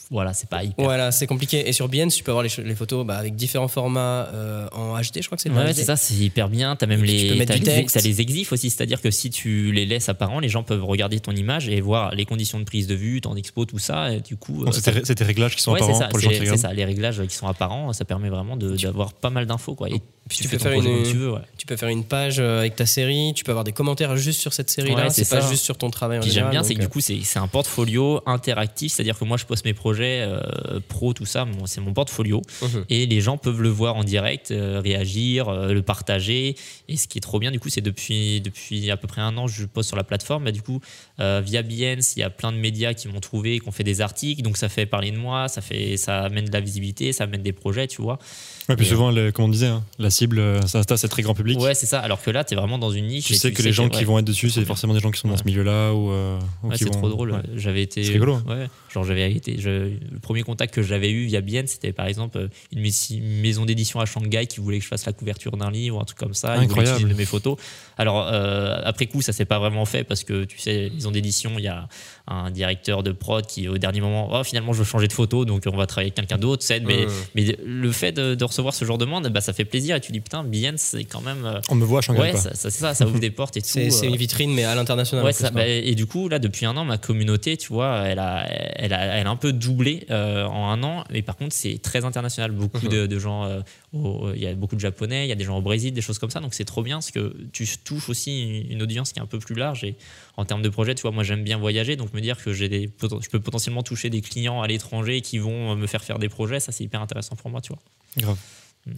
voilà, c'est pas hyper. Voilà, c'est compliqué. Et sur Behance, tu peux avoir les, les photos bah, avec différents formats euh, en HD, je crois que c'est le Ouais, c'est ça, c'est hyper bien. T'as même puis tu les, peux mettre t'as du les, texte. t'as les exifs aussi, c'est-à-dire que si tu les laisses apparents, les gens peuvent regarder ton image et voir les conditions de prise de vue, ton expo, tout ça. Et du coup, Donc, euh, c'est tes- réglages qui sont ouais, apparents ça, pour les gens c'est- ça, les réglages qui sont apparents, ça permet vraiment d'avoir pas mal d'infos, quoi. Et Puis tu, peux faire une- tu veux, ouais. Tu peux faire une page euh, avec ta série, tu peux avoir des commentaires juste sur cette série-là, Ouais, c'est pas juste sur ton travail en Puis j'aime bien, c'est que euh, du coup, c'est c'est un portfolio interactif, c'est-à-dire que moi, je poste mes projets euh, pro, tout ça, c'est mon portfolio. Mhm. Et les gens peuvent le voir en direct, euh, réagir, euh, le partager. Et ce qui est trop bien, du coup, c'est depuis, depuis à peu près un an, je poste sur la plateforme. Bah, du coup, via Behance, il y a plein de médias qui m'ont trouvé, qui ont fait des articles. Donc ça fait parler de moi, ça, fait, ça amène de la visibilité, ça amène des projets, tu vois. Ouais, puis Et, souvent, le- comme on disait, hein, la cible, euh, c'est Insta, c'est très grand public. Ouais, c'est ça. Alors que là, tu es vraiment dans une niche. Tu et sais que les gens qui ouais. vont être dessus, c'est forcément des gens qui sont dans ce milieu-là ou, euh, ou c'est vont- trop drôle. ouais. J'avais été. C'est rigolo. Ouais, genre j'avais été. je- le premier contact que j'avais eu via Bien, c'était par exemple euh, une, maison d'édition à Shanghai qui voulait que je fasse la couverture d'un livre ou un truc comme ça. Ils Incroyable. de mes photos. Alors euh, après coup, ça s'est pas vraiment fait parce que tu sais, maison d'édition, il y a un directeur de prod qui au dernier moment, oh, finalement, je veux changer de photo, donc on va travailler avec quelqu'un d'autre. Mais, Mhm. mais le fait de, de recevoir ce genre de demande, bah, ça fait plaisir. Et tu dis putain, Bien, c'est quand même. euh, On me voit à Shanghai. ouais, quoi. ça, ça, c'est ça, ça ouvre des portes et tout. C'est c'est euh, une vitrine, mais à l'international. Ouais, bah, et du coup, là, depuis un an, ma communauté, tu vois, elle a, elle a, elle a un peu doublé euh, en un an. Mais par contre, c'est très international. Beaucoup Mhm. de, de gens, euh, au- il y a beaucoup de Japonais, il y a des gens au Brésil, des choses comme ça. Donc c'est trop bien parce que tu touches aussi une audience qui est un peu plus large. Et en termes de projet, tu vois, moi j'aime bien voyager, donc me dire que j'ai des, je peux potentiellement toucher des clients à l'étranger qui vont me faire faire des projets, ça c'est hyper intéressant pour moi, tu vois. Grave.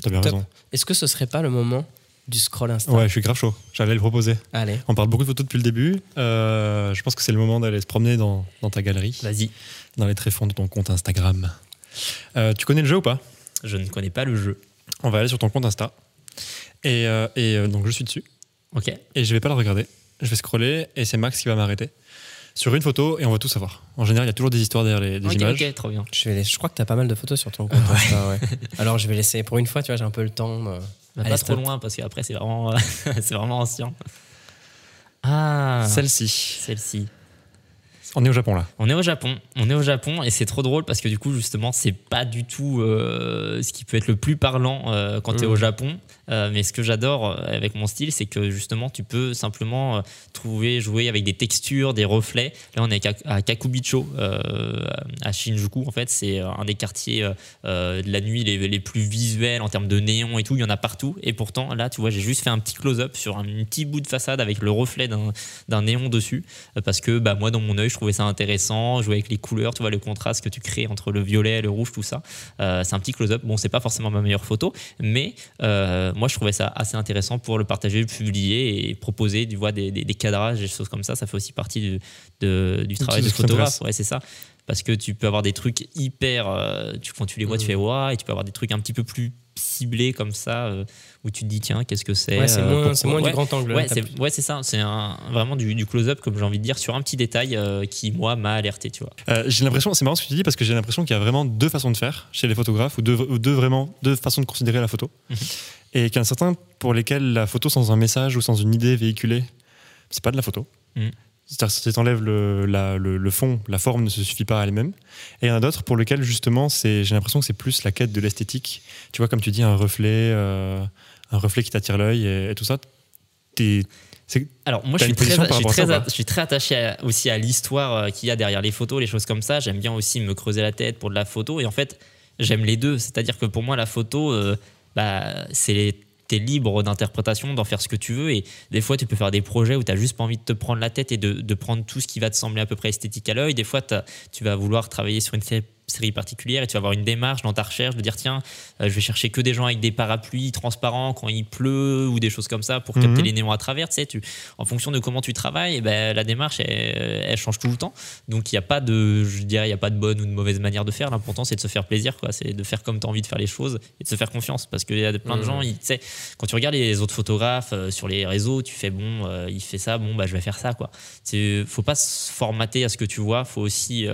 T'as bien Top. raison. Est-ce que ce serait pas le moment du scroll Insta? Ouais, je suis grave chaud. J'allais le proposer. Allez. On parle beaucoup de photos depuis le début. Euh, je pense que c'est le moment d'aller se promener dans, dans ta galerie, Vas-y. dans les tréfonds de ton compte Instagram. Euh, tu connais le jeu ou pas? Je ne connais pas le jeu. On va aller sur ton compte Insta. Et, euh, et, euh, donc je suis dessus. Ok. Et je vais pas le regarder. Je vais scroller et c'est Max qui va m'arrêter sur une photo et on va tout savoir. En général, il y a toujours des histoires derrière les, des ok, images. ok, trop bien. Je, vais laisser- je crois que tu as pas mal de photos sur ton compte ouais. Alors je vais laisser, pour une fois, tu vois, j'ai un peu le temps. euh, Bah, pas trop loin parce qu'après c'est vraiment, c'est vraiment ancien. Ah, Celle-ci. celle-ci. On est au Japon là. On est au Japon. On est au Japon et c'est trop drôle parce que du coup justement c'est pas du tout euh, ce qui peut être le plus parlant euh, quand tu es Mm. au Japon. Euh, mais ce que j'adore euh, avec mon style, c'est que justement tu peux simplement euh, trouver, jouer avec des textures, des reflets. Là on est à Kakubicho, à Shinjuku en fait. C'est un des quartiers de la nuit les, plus visuels en termes de néon et tout. Il y en a partout. Et pourtant là tu vois j'ai juste fait un petit close-up sur un petit bout de façade avec le reflet d'un néon dessus parce que bah, moi dans mon œil je trouvais ça intéressant jouer avec les couleurs tu vois le contraste que tu crées entre le violet le rouge tout ça c'est un petit close-up bon c'est pas forcément ma meilleure photo mais moi je trouvais ça assez intéressant pour le partager le publier et proposer tu vois des, des, des cadrages des choses comme ça ça fait aussi partie du, de- du travail de photographe ouais c'est ça parce que tu peux avoir des trucs hyper euh, tu, quand tu les vois tu Mhm. fais waouh et tu peux avoir des trucs un petit peu plus ciblés comme ça euh, où tu te dis tiens qu'est-ce que c'est Ouais, c'est euh, moins, ouais. du grand angle. Ouais, c'est ouais, ça. C'est vraiment du, du close-up, comme j'ai envie de dire, sur un petit détail euh, qui, moi, m'a alerté, tu vois. J'ai l'impression, c'est marrant ce que tu dis parce que j'ai l'impression qu'il y a vraiment deux façons de faire chez les photographes ou deux, ou deux vraiment deux façons de considérer la photo. Et qu'il y en a certains pour lesquels la photo sans un message ou sans une idée véhiculée, c'est pas de la photo. Mhm. C'est-à-dire si tu enlèves le, la- le, le fond, la forme ne se suffit pas à elle-même. Et il y en a d'autres pour lesquels justement, j'ai l'impression que c'est plus la quête de l'esthétique. Tu vois, comme tu dis, un reflet, euh, un reflet qui t'attire l'œil et, et tout ça. Alors moi je suis, très, je, suis à suis très attaché à- aussi à l'histoire euh, qu'il y a derrière les photos, les choses comme ça. J'aime bien aussi me creuser la tête pour de la photo. Et en fait, j'aime les deux. C'est-à-dire que pour moi, la photo, euh, bah, c'est T'es libre d'interprétation, d'en faire ce que tu veux. Et des fois, tu peux faire des projets où tu juste pas envie de te prendre la tête et de, de prendre tout ce qui va te sembler à peu près esthétique à l'œil. Des fois, tu vas vouloir travailler sur une sé- série particulière et tu vas avoir une démarche dans ta recherche de dire tiens, euh, je vais chercher que des gens avec des parapluies transparents quand il pleut ou des choses comme ça pour capter Mhm. les néons à travers. Tu sais, tu, en fonction de comment tu travailles, eh ben, la démarche, elle, elle change tout le temps. Donc, il n'y a pas de, je dirais, il y a pas de bonne ou de mauvaise manière de faire. L'important, c'est de se faire plaisir, quoi. C'est de faire comme tu as envie de faire les choses et de se faire confiance. Parce qu'il y a plein de Mhm. gens, ils, tu sais, quand tu regardes les autres photographes euh, sur les réseaux, tu fais bon, euh, il fait ça, bon, bah, je vais faire ça, quoi. C'est, faut pas se formater à ce que tu vois, faut aussi,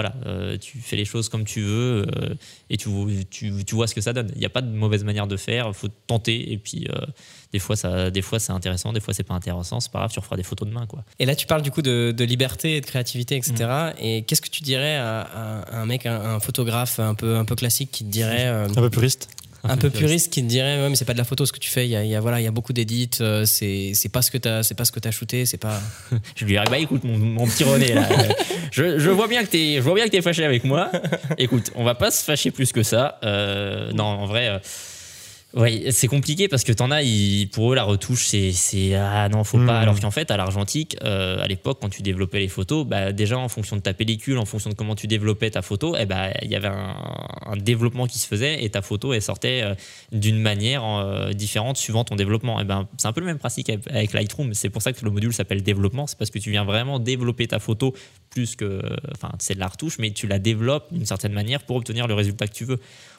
voilà, euh, tu fais les choses comme tu veux euh, et tu, tu, tu vois ce que ça donne. Il n'y a pas de mauvaise manière de faire, faut tenter et puis euh, des fois ça, des fois c'est intéressant, des fois c'est pas intéressant, c'est pas grave, tu referas des photos demain, quoi. Et là, tu parles du coup de, de liberté et de créativité, etc. Mm. Et qu'est-ce que tu dirais à, à un mec, un, un photographe un peu, un peu classique qui te dirait, euh, un peu puriste. Un peu puriste, qui te dirait, ouais, mais c'est pas de la photo ce que tu fais. Il y a, il y a, voilà, il y a beaucoup d'édits. euh, c'est, c'est pas ce que t'as, c'est pas ce que t'as shooté. C'est pas. Je lui dirais bah écoute mon, mon petit René là, euh, je, je vois bien que t'es je vois bien que t'es fâché avec moi. Écoute, on va pas se fâcher plus que ça. Euh, non, en vrai. Ouais, c'est compliqué parce que t'en as, ils- pour eux, la retouche, c'est, ah non, faut pas. Hmm. Alors qu'en fait, à l'argentique, euh, à l'époque, quand tu développais les photos, bah, déjà en fonction de ta pellicule, en fonction de comment tu développais ta photo, eh ben, il y avait un, un développement qui se faisait et ta photo, elle sortait euh, d'une manière euh, différente suivant ton développement. Et ben, c'est un peu le même principe avec- avec Lightroom. C'est pour ça que le module s'appelle développement. C'est parce que tu viens vraiment développer ta photo plus que, enfin, c'est de la retouche, mais tu la développes d'une certaine manière pour obtenir le résultat que tu veux.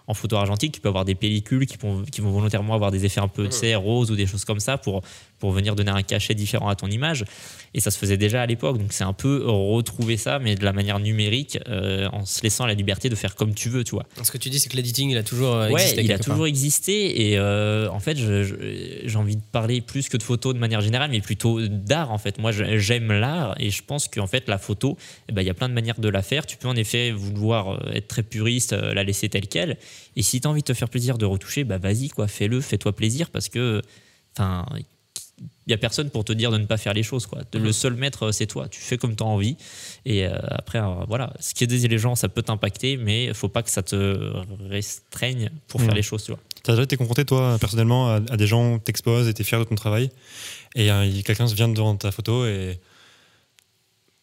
En photo argentique, tu peux avoir des pellicules qui vont, qui vont volontairement avoir des effets un peu, tu sais, roses ou des choses comme ça pour, pour venir donner un cachet différent à ton image. Et ça se faisait déjà à l'époque. Donc c'est un peu retrouver ça, mais de la manière numérique, euh, en se laissant la liberté de faire comme tu veux, tu vois. Ce que tu dis, c'est que l'editing, il a toujours euh, Ouais, existé. il a toujours existé et euh, en fait, j'ai envie de parler plus que de photos de manière générale, mais plutôt d'art en fait. Moi, j'aime l'art et je pense qu'en fait, la photo, eh ben, il y a plein de manières de la faire. Tu peux en effet vouloir être très puriste, la laisser telle quelle. Et si tu as envie de te faire plaisir de retoucher, bah vas-y quoi, fais-le, fais-toi plaisir parce que, enfin. Il n'y a personne pour te dire de ne pas faire les choses. Quoi. Le seul maître, c'est toi. Tu fais comme tu as envie. Et euh, après, euh, voilà, ce qui est gens, ça peut t'impacter, mais il faut pas que ça te restreigne pour faire Mhm. les choses. Tu vois. T'as déjà été confronté, toi, personnellement, à, à des gens qui t'exposent et t'es fier de ton travail, et euh, quelqu'un se vient devant ta photo et,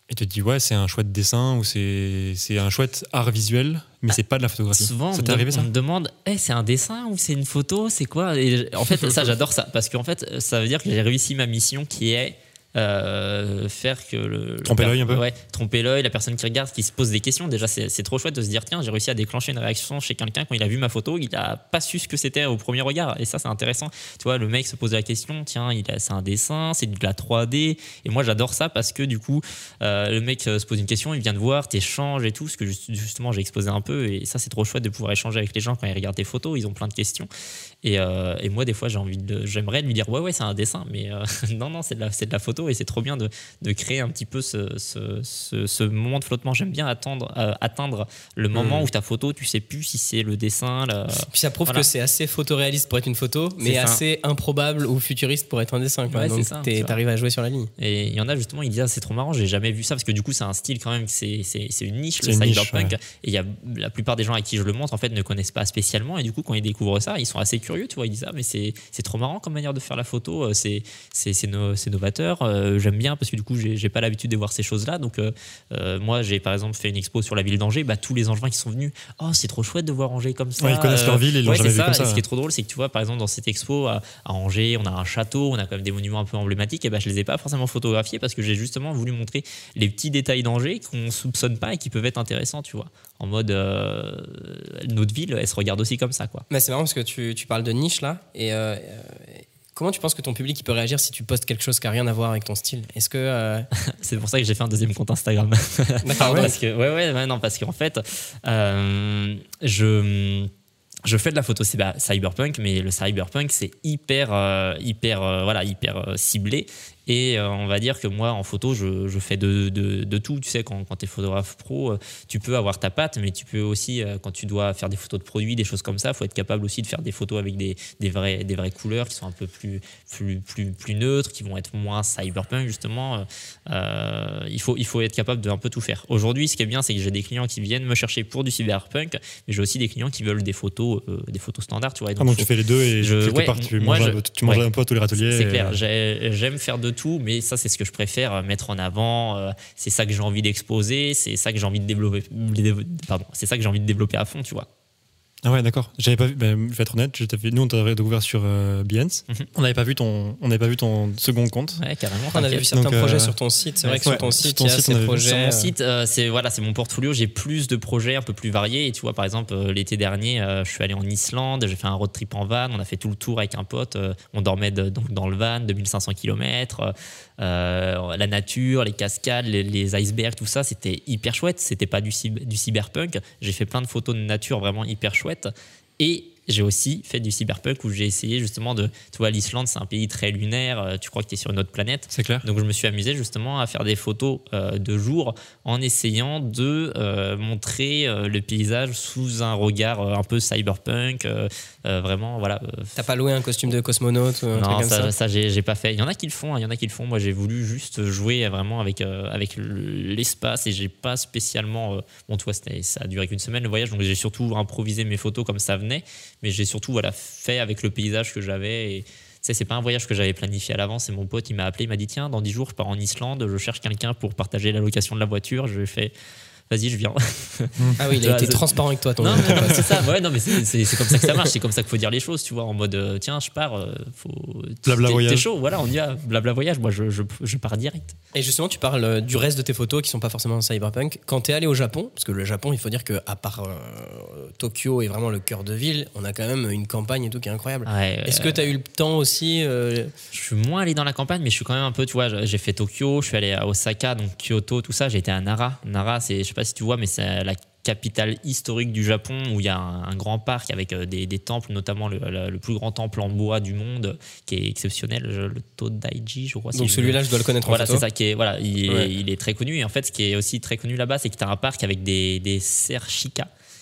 et te dit Ouais, c'est un chouette dessin ou c'est un chouette art visuel, mais c'est pas de la photographie. Souvent, ça on, arrivé ça on me demande Eh, c'est un dessin ou c'est une photo C'est quoi? Et En fait, ça, j'adore ça. Parce qu'en fait, ça veut dire que j'ai réussi ma mission qui est. euh, faire que le Tromper l'œil un peu. Ouais tromper l'œil la personne qui regarde qui se pose des questions. Déjà c'est trop chouette de se dire tiens j'ai réussi à déclencher une réaction chez quelqu'un quand il a vu ma photo il a pas su ce que c'était au premier regard. Et ça c'est intéressant. Tu vois le mec se pose la question tiens c'est un dessin c'est de la 3D et moi j'adore ça parce que du coup euh, le mec euh, se pose une question il vient de voir t'échanges et tout ce que just- justement j'ai exposé un peu. Et ça c'est trop chouette de pouvoir échanger avec les gens quand ils regardent tes photos ils ont plein de questions et, euh, et moi des fois j'ai envie de j'aimerais lui dire ouais ouais c'est un dessin mais euh, non non c'est de la c'est de la photo et c'est trop bien de, de créer un petit peu ce, ce, ce, ce moment de flottement j'aime bien attendre euh, atteindre le moment Mhm. où ta photo tu sais plus si c'est le dessin la- Puis ça prouve Voilà. que c'est assez photoréaliste pour être une photo, mais assez improbable ou futuriste pour être un dessin. Quoi. Ouais, Donc ça, t'es- t'arrives à jouer sur la ligne. Et il y en a justement, ils disent ah, c'est trop marrant, j'ai jamais vu ça parce que du coup c'est un style quand même, c'est c'est- c'est une niche C'est le cyberpunk. ouais. Et il y a la plupart des gens à qui je le montre en fait ne connaissent pas spécialement et du coup quand ils découvrent ça, ils sont assez curieux, tu vois, ils disent ah mais c'est c'est trop marrant comme manière de faire la photo, euh, c'est c'est c'est no- c'est novateur, euh, j'aime bien parce que du coup j'ai j'ai pas l'habitude de voir ces choses là. Donc euh, moi j'ai par exemple fait une expo sur la ville d'Angers, bah tous les Angevins qui sont venus, oh c'est trop chouette de voir Angers comme ça. Ouais, ils connaissent leur ville, ils l'ont ouais, jamais c'est vu ça. comme ça, Et ce qui est trop drôle, c'est que tu vois, par exemple, dans cette expo à, à Angers, on a un château, on a quand même des monuments un peu emblématiques. Et ben, je les ai pas forcément photographiés parce que j'ai justement voulu montrer les petits détails d'Angers qu'on soupçonne pas et qui peuvent être intéressants, tu vois. En mode, euh, notre ville, elle se regarde aussi comme ça, quoi. Mais c'est marrant parce que tu, tu parles de niche là. Et euh, euh, comment tu penses que ton public il peut réagir si tu postes quelque chose qui a rien à voir avec ton style? Est-ce que. euh, C'est pour ça que j'ai fait un deuxième compte Instagram. D'accord, ouais. parce que, ouais, ouais, ouais, non, parce qu'en fait, je. je fais de la photo cyber- cyberpunk, mais le cyberpunk c'est hyper, euh, hyper, euh, voilà, hyper euh, ciblé. Et euh, on va dire que moi, en photo, je, je fais de, de, de tout. Tu sais, quand, quand tu es photographe pro, euh, tu peux avoir ta patte, mais tu peux aussi, euh, quand tu dois faire des photos de produits, des choses comme ça, il faut être capable aussi de faire des photos avec des, des, vrais, des vraies couleurs qui sont un peu plus, plus, plus, plus neutres, qui vont être moins cyberpunk, justement. Euh, il, faut, il faut être capable de un peu tout faire. Aujourd'hui, ce qui est bien, c'est que j'ai des clients qui viennent me chercher pour du cyberpunk, mais j'ai aussi des clients qui veulent des photos, euh, des photos standards. Tu vois, Et Ah, donc faut- tu fais les deux et Je- quelque ouais, part tu moi, manges, je- un- tu manges ouais. un peu à tous les râteliers. C'est et- clair, j'ai- j'aime faire de tout, mais ça, c'est ce que je préfère euh, mettre en avant. euh, C'est ça que j'ai envie d'exposer, c'est ça que j'ai envie de développer. Pardon, c'est ça que j'ai envie de développer à fond, tu vois. Ah ouais, d'accord. J'avais pas vu. ben, je vais être honnête. nous, on t'avait découvert sur euh, Behance. Mhm. On n'avait pas vu ton, on n'avait pas vu ton second compte. Ouais, carrément. On avait vu certains Donc, euh, projets sur ton site. C'est vrai ouais, que sur ton sur site, ton il y a site, ces projets. Sur mon site, euh, c'est voilà, c'est mon portfolio. J'ai plus de projets un peu plus variés. Et tu vois, par exemple, euh, l'été dernier, euh, je suis allé en Islande. J'ai fait un road trip en van. On a fait tout le tour avec un pote. on dormait de- donc dans le van, 2500 km. la nature, les cascades, les, les icebergs, tout ça, c'était hyper chouette. C'était pas du, du cyberpunk. J'ai fait plein de photos de nature vraiment hyper Et j'ai aussi fait du cyberpunk où j'ai essayé justement de. Tu vois, l'Islande, c'est un pays très lunaire. euh, Tu crois que tu es sur une autre planète. C'est clair. Donc je me suis amusé justement à faire des photos euh, de jour en essayant de euh, montrer euh, le paysage sous un regard euh, un peu cyberpunk, euh, euh, vraiment voilà. euh, T'as pas loué un costume de cosmonaute ou un truc non, comme ça, ça, ça, j'ai pas fait. Il y en a qui le font, hein, il y en a qui le font. Moi, j'ai voulu juste jouer vraiment avec euh, avec l'espace et j'ai pas spécialement. euh, bon, tu vois, c'était- ça a duré qu'une semaine le voyage, donc j'ai surtout improvisé mes photos comme ça venait, mais j'ai surtout voilà fait avec le paysage que j'avais. Et c'est pas un voyage que j'avais planifié à l'avance. Mon pote, il m'a appelé, il m'a dit tiens, dans 10 jours, je pars en Islande, je cherche quelqu'un pour partager la location de la voiture. Je fait vas-y, je viens. Ah oui, il a été transparent avec toi. Ton Non, c'est ça. Ouais, non, mais c'est- comme ça que ça marche. C'est comme ça qu'il faut dire les choses, tu vois. En mode, euh, tiens, je pars. euh, faut... Blabla t'es- voyage. T'es chaud, voilà, on y va. Blabla voyage. Moi, je, je, je pars direct. Et justement, tu parles euh, du reste de tes photos qui sont pas forcément cyberpunk. Quand tu es allé au Japon, parce que le Japon, il faut dire que à part euh, Tokyo et vraiment le cœur de ville, on a quand même une campagne et tout qui est incroyable. Ouais, Est-ce euh, que tu as eu le temps aussi euh, Je suis moins allé dans la campagne, mais je suis quand même un peu, tu vois, j'ai fait Tokyo, je suis allé à Osaka, donc Kyoto, tout ça. J'ai été à Nara. Nara, c'est, je sais pas si tu vois, mais c'est la capitale historique du Japon où il y a un, un grand parc avec euh, des, des temples, notamment le, le- le plus grand temple en bois du monde, qui est exceptionnel, le Todaiji, je crois. Donc celui-là, je dois le connaître Voilà, en c'est ça qui est, voilà, il est, Ouais. il est très connu. Et en fait, ce qui est aussi très connu là-bas, c'est que tu as un parc avec des, des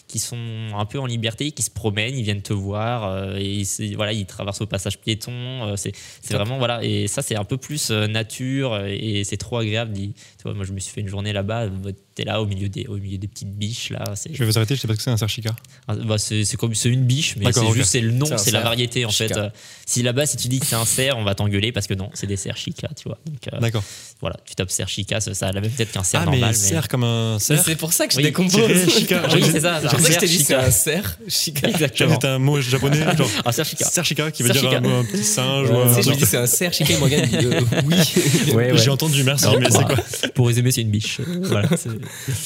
qui sont un peu en liberté, qui se promènent, ils viennent te voir, euh, et ils, voilà, ils traversent au passage piéton. euh, c'est vraiment, voilà, et ça, c'est un peu plus euh, nature, et c'est trop agréable. d'y- Tu vois, moi, je me suis fait une journée là-bas, t'es là au milieu des, au milieu des petites biches, là. Je vais vous arrêter, je sais pas ce que c'est un cerchica. ah, bah, c'est c'est comme c'est une biche, mais c'est juste c'est le nom, C'est la variété en fait. Chica. Euh, Si là-bas, si tu dis que c'est un cerf, on va t'engueuler parce que non, c'est des cerfs chica, tu vois. Euh, D'accord. voilà, tu tapes cerf chica, ça, ça a la même tête qu'un cerf Ah, normal. mais cerf comme un cerf. C'est pour ça que je Oui, décompose. Oui, c'est ça, C'est pour ça que je t'ai cerf dit c'est chica. un cerf. Chica. Exactement. C'est un mot japonais, genre Un cerf chica. cerchica qui veut dire un, petit singe sais, je dis c'est un cerf. Chica, Morgan euh, oui. J'ai entendu, merci, mais c'est quoi Pour résumer, c'est une biche. Voilà,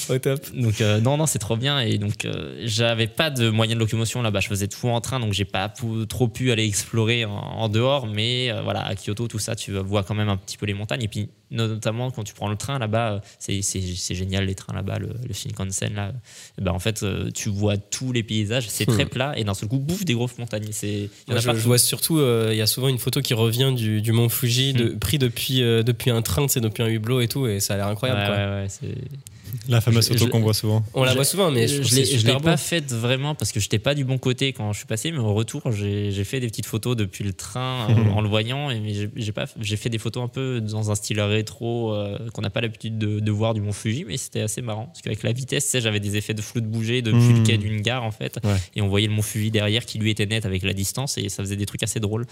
Au top. donc euh, non, non, c'est trop bien. Et donc euh, j'avais pas de moyen de locomotion là-bas. Je faisais tout en train, donc j'ai pas trop pu aller explorer en, en dehors. Mais euh, voilà, à Kyoto, tout ça, tu vois quand même un petit peu les montagnes. Et puis notamment quand tu prends le train là-bas, c'est c'est- c'est génial les trains là-bas, le, le Shinkansen là. Et ben en fait, euh, tu vois tous les paysages. C'est très plat et d'un seul coup, bouffe des grosses montagnes. C'est il y en Moi, a je, vois surtout, euh, il y a souvent une photo qui revient du, du mont Fuji, de, pris depuis, euh, depuis un train, c'est depuis un hublot et tout, et ça a l'air incroyable. Ouais, quoi. ouais, ouais, c'est- La fameuse photo qu'on voit souvent. On la Je- voit souvent, mais je, je l'ai pas faite vraiment parce que j'étais pas du bon côté quand je suis passé, mais au retour, j'ai j'ai fait des petites photos depuis le train en le voyant. Et mais j'ai- j'ai pas, j'ai fait des photos un peu dans un style rétro euh, qu'on n'a pas l'habitude de, de voir du Mont Fuji, mais c'était assez marrant parce qu'avec la vitesse, j'avais des effets de flou de bouger depuis Mhm. le quai d'une gare en fait, Ouais. et on voyait le Mont Fuji derrière qui lui était net avec la distance et ça faisait des trucs assez drôles.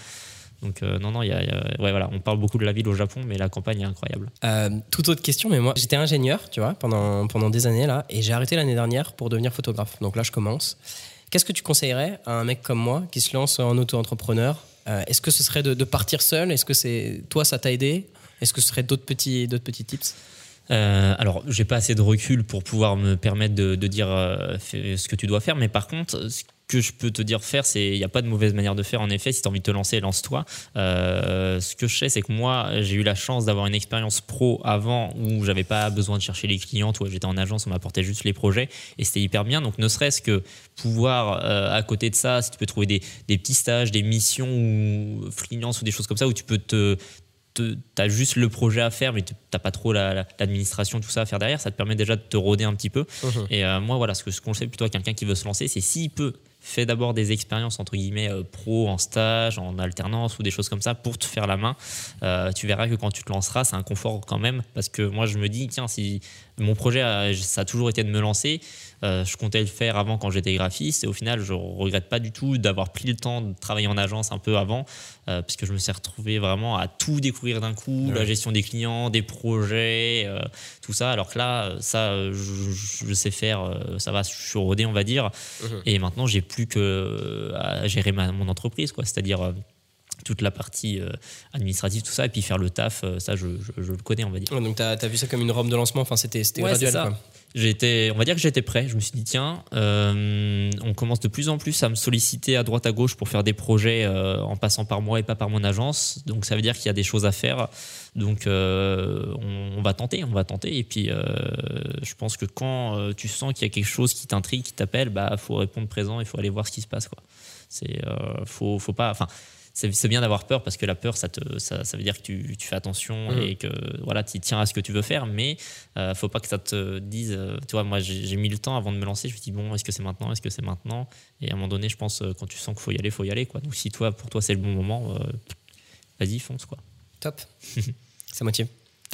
Donc euh, non, non, il y a, il y a- ouais, voilà, on parle beaucoup de la ville au Japon, mais la campagne est incroyable. Euh, toute autre question, mais moi, j'étais ingénieur, tu vois, pendant, pendant des années là, et j'ai arrêté l'année dernière pour devenir photographe. Donc là, je commence. Qu'est-ce que tu conseillerais à un mec comme moi qui se lance en auto-entrepreneur? Euh, Est-ce que ce serait de, de partir seul? Est-ce que c'est toi, ça t'a aidé? Est-ce que ce serait d'autres petits, d'autres petits tips? Euh, alors, j'ai pas assez de recul pour pouvoir me permettre de, dire euh, ce que tu dois faire, mais par contre, ce que je peux te dire faire, c'est il n'y a pas de mauvaise manière de faire. En effet, si tu as envie de te lancer, lance-toi. Euh, ce que je sais, c'est que moi, j'ai eu la chance d'avoir une expérience pro avant où j'avais pas besoin de chercher les clients. Toi, j'étais en agence, on m'apportait juste les projets et c'était hyper bien. Donc, ne serait-ce que pouvoir, euh, à côté de ça, si tu peux trouver des petits stages, des missions ou freelance ou des choses comme ça où tu peux te tu as juste le projet à faire, mais tu n'as pas trop l'administration, tout ça à faire derrière. Ça te permet déjà de te roder un petit peu. Mhm. Et euh, moi, voilà, ce que je conseille plutôt à quelqu'un qui veut se lancer, c'est s'il peut fais d'abord des expériences entre guillemets euh, pro en stage, en alternance ou des choses comme ça pour te faire la main. Euh, tu verras que quand tu te lanceras, c'est un confort quand même parce que moi je me dis tiens si mon projet a- ça a toujours été de me lancer, euh, je comptais le faire avant quand j'étais graphiste et au final je regrette pas du tout d'avoir pris le temps de travailler en agence un peu avant euh, parce que je me suis retrouvé vraiment à tout découvrir d'un coup, la gestion des clients, des projets, euh, tout ça. Alors que là, ça, euh, je, je sais faire, ça va, je suis rodé, on va dire. Et maintenant, j'ai plus que à gérer ma- mon entreprise, quoi. C'est-à-dire toute la partie euh, administrative, tout ça, et puis faire le taf, euh, ça, je, je- je le connais, on va dire. Ouais, donc, tu as, vu ça comme une rampe de lancement. Enfin, c'était Ouais, graduel. ça. J'étais, on va dire que j'étais prêt. Je me suis dit tiens, euh, on commence de plus en plus à me solliciter à droite à gauche pour faire des projets en passant par moi et pas par mon agence. Donc ça veut dire qu'il y a des choses à faire. Donc on, on va tenter, on va tenter. Et puis je pense que quand tu sens qu'il y a quelque chose qui t'intrigue, qui t'appelle, bah faut répondre présent. Il faut aller voir ce qui se passe quoi. C'est faut, faut pas. Enfin c'est bien d'avoir peur parce que la peur, ça, te, ça, ça veut dire que tu, tu fais attention Mhm. et que voilà, tu tiens à ce que tu veux faire, mais euh, faut pas que ça te dise. euh, tu vois, moi, j'ai mis le temps avant de me lancer. Je me suis dit, bon, est-ce que c'est maintenant? Est-ce que c'est maintenant? Et à un moment donné, je pense, euh, quand tu sens qu'il faut y aller, faut y aller. Quoi. Donc, si toi, pour toi, c'est le bon moment, euh, vas-y, fonce. Quoi. Top. ça motive.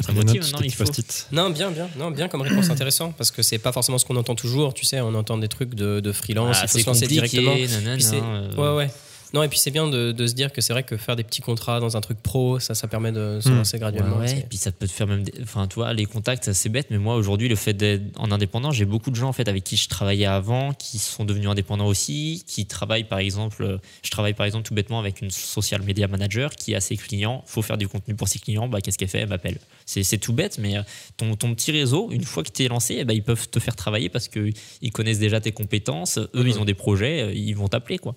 Ça motive, non, petit il faut. Non, bien, bien. Non, bien comme réponse intéressant parce que c'est pas forcément ce qu'on entend toujours. Tu sais, on entend des trucs de, de freelance. Ah, il faut se lancer directement. nanana, Puis euh, Ouais, ouais. Non, et puis c'est bien de, de se dire que c'est vrai que faire des petits contrats dans un truc pro, ça, ça permet de se Hmm. lancer graduellement. Ouais, et puis ça peut te faire même. des- Enfin, tu vois, les contacts, c'est bête, mais moi aujourd'hui, le fait d'être en indépendant, j'ai beaucoup de gens en fait avec qui je travaillais avant, qui sont devenus indépendants aussi, qui travaillent par exemple. Je travaille par exemple tout bêtement avec une social media manager qui a ses clients. Faut faire du contenu pour ses clients. Bah, qu'est-ce qu'elle fait? Elle m'appelle. C'est c'est tout bête, mais euh, ton, ton petit réseau, une fois que tu es lancé, eh ben, ils peuvent te faire travailler parce qu'ils connaissent déjà tes compétences. Eux, Mhm. ils ont des projets, euh, ils vont t'appeler quoi.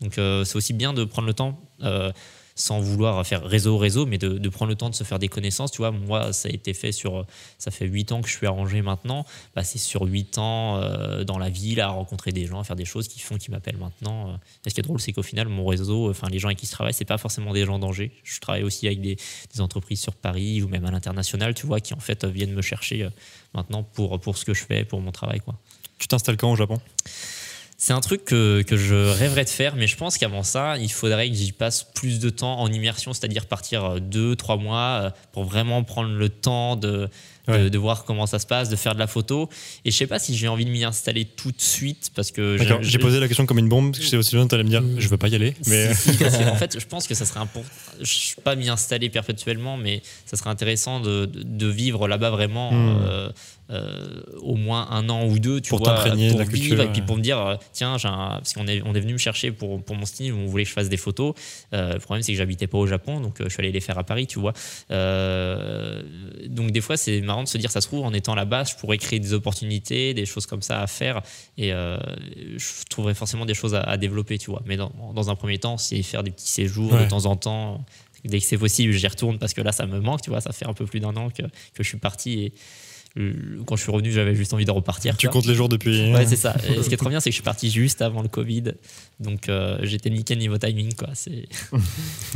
Donc euh, c'est aussi bien de prendre le temps. euh, sans vouloir faire réseau réseau mais de, prendre le temps de se faire des connaissances. Tu vois moi ça a été fait sur ça fait 8 ans que je suis arrangé maintenant. Bah, c'est sur 8 ans euh, dans la ville à rencontrer des gens à faire des choses qui font qui m'appellent maintenant. Ce qui est drôle c'est qu'au final mon réseau enfin les gens avec qui je travaille c'est pas forcément des gens d'Angers. Je travaille aussi avec des, des entreprises sur Paris ou même à l'international tu vois qui en fait viennent me chercher maintenant pour pour ce que je fais pour mon travail quoi. Tu t'installes quand au Japon? C'est un truc que, que je rêverais de faire, mais je pense qu'avant ça, il faudrait que j'y passe plus de temps en immersion, c'est-à-dire partir euh, deux, trois mois euh, pour vraiment prendre le temps de, de, Ouais. de voir comment ça se passe, de faire de la photo. Et je sais pas si j'ai envie de m'y installer tout de suite parce que D'accord, j'ai posé la question comme une bombe, parce que je sais aussi bien que tu allais me dire, je veux pas y aller, mais si, si, en fait, je pense que ça serait important. Pas m'y installer perpétuellement, mais ça serait intéressant de, de, vivre là-bas vraiment Hmm. euh, euh, au moins un an ou deux, tu Pour vois, pour la vivre culture, et puis pour me dire, euh, tiens, j'ai un- parce qu'on est, on est venu me chercher pour, pour mon style, on voulait que je fasse des photos. Euh, le problème, c'est que j'habitais pas au Japon, donc je suis allé les faire à Paris, tu vois. Euh, donc des fois, c'est marrant de se dire, ça se trouve, en étant là-bas, je pourrais créer des opportunités, des choses comme ça à faire, et je trouverais forcément des choses à, à développer, tu vois. Mais dans, dans un premier temps, c'est faire des petits séjours Ouais. de temps en temps. Dès que c'est possible, j'y retourne parce que là, ça me manque, tu vois. Ça fait un peu plus d'un an que, que je suis parti et quand je suis revenu, j'avais juste envie de repartir. tu quoi. comptes les jours depuis. Ouais, c'est ça. Et ce qui est trop bien, c'est que je suis parti juste avant le Covid. Donc, euh, j'étais nickel niveau timing, quoi. C'est.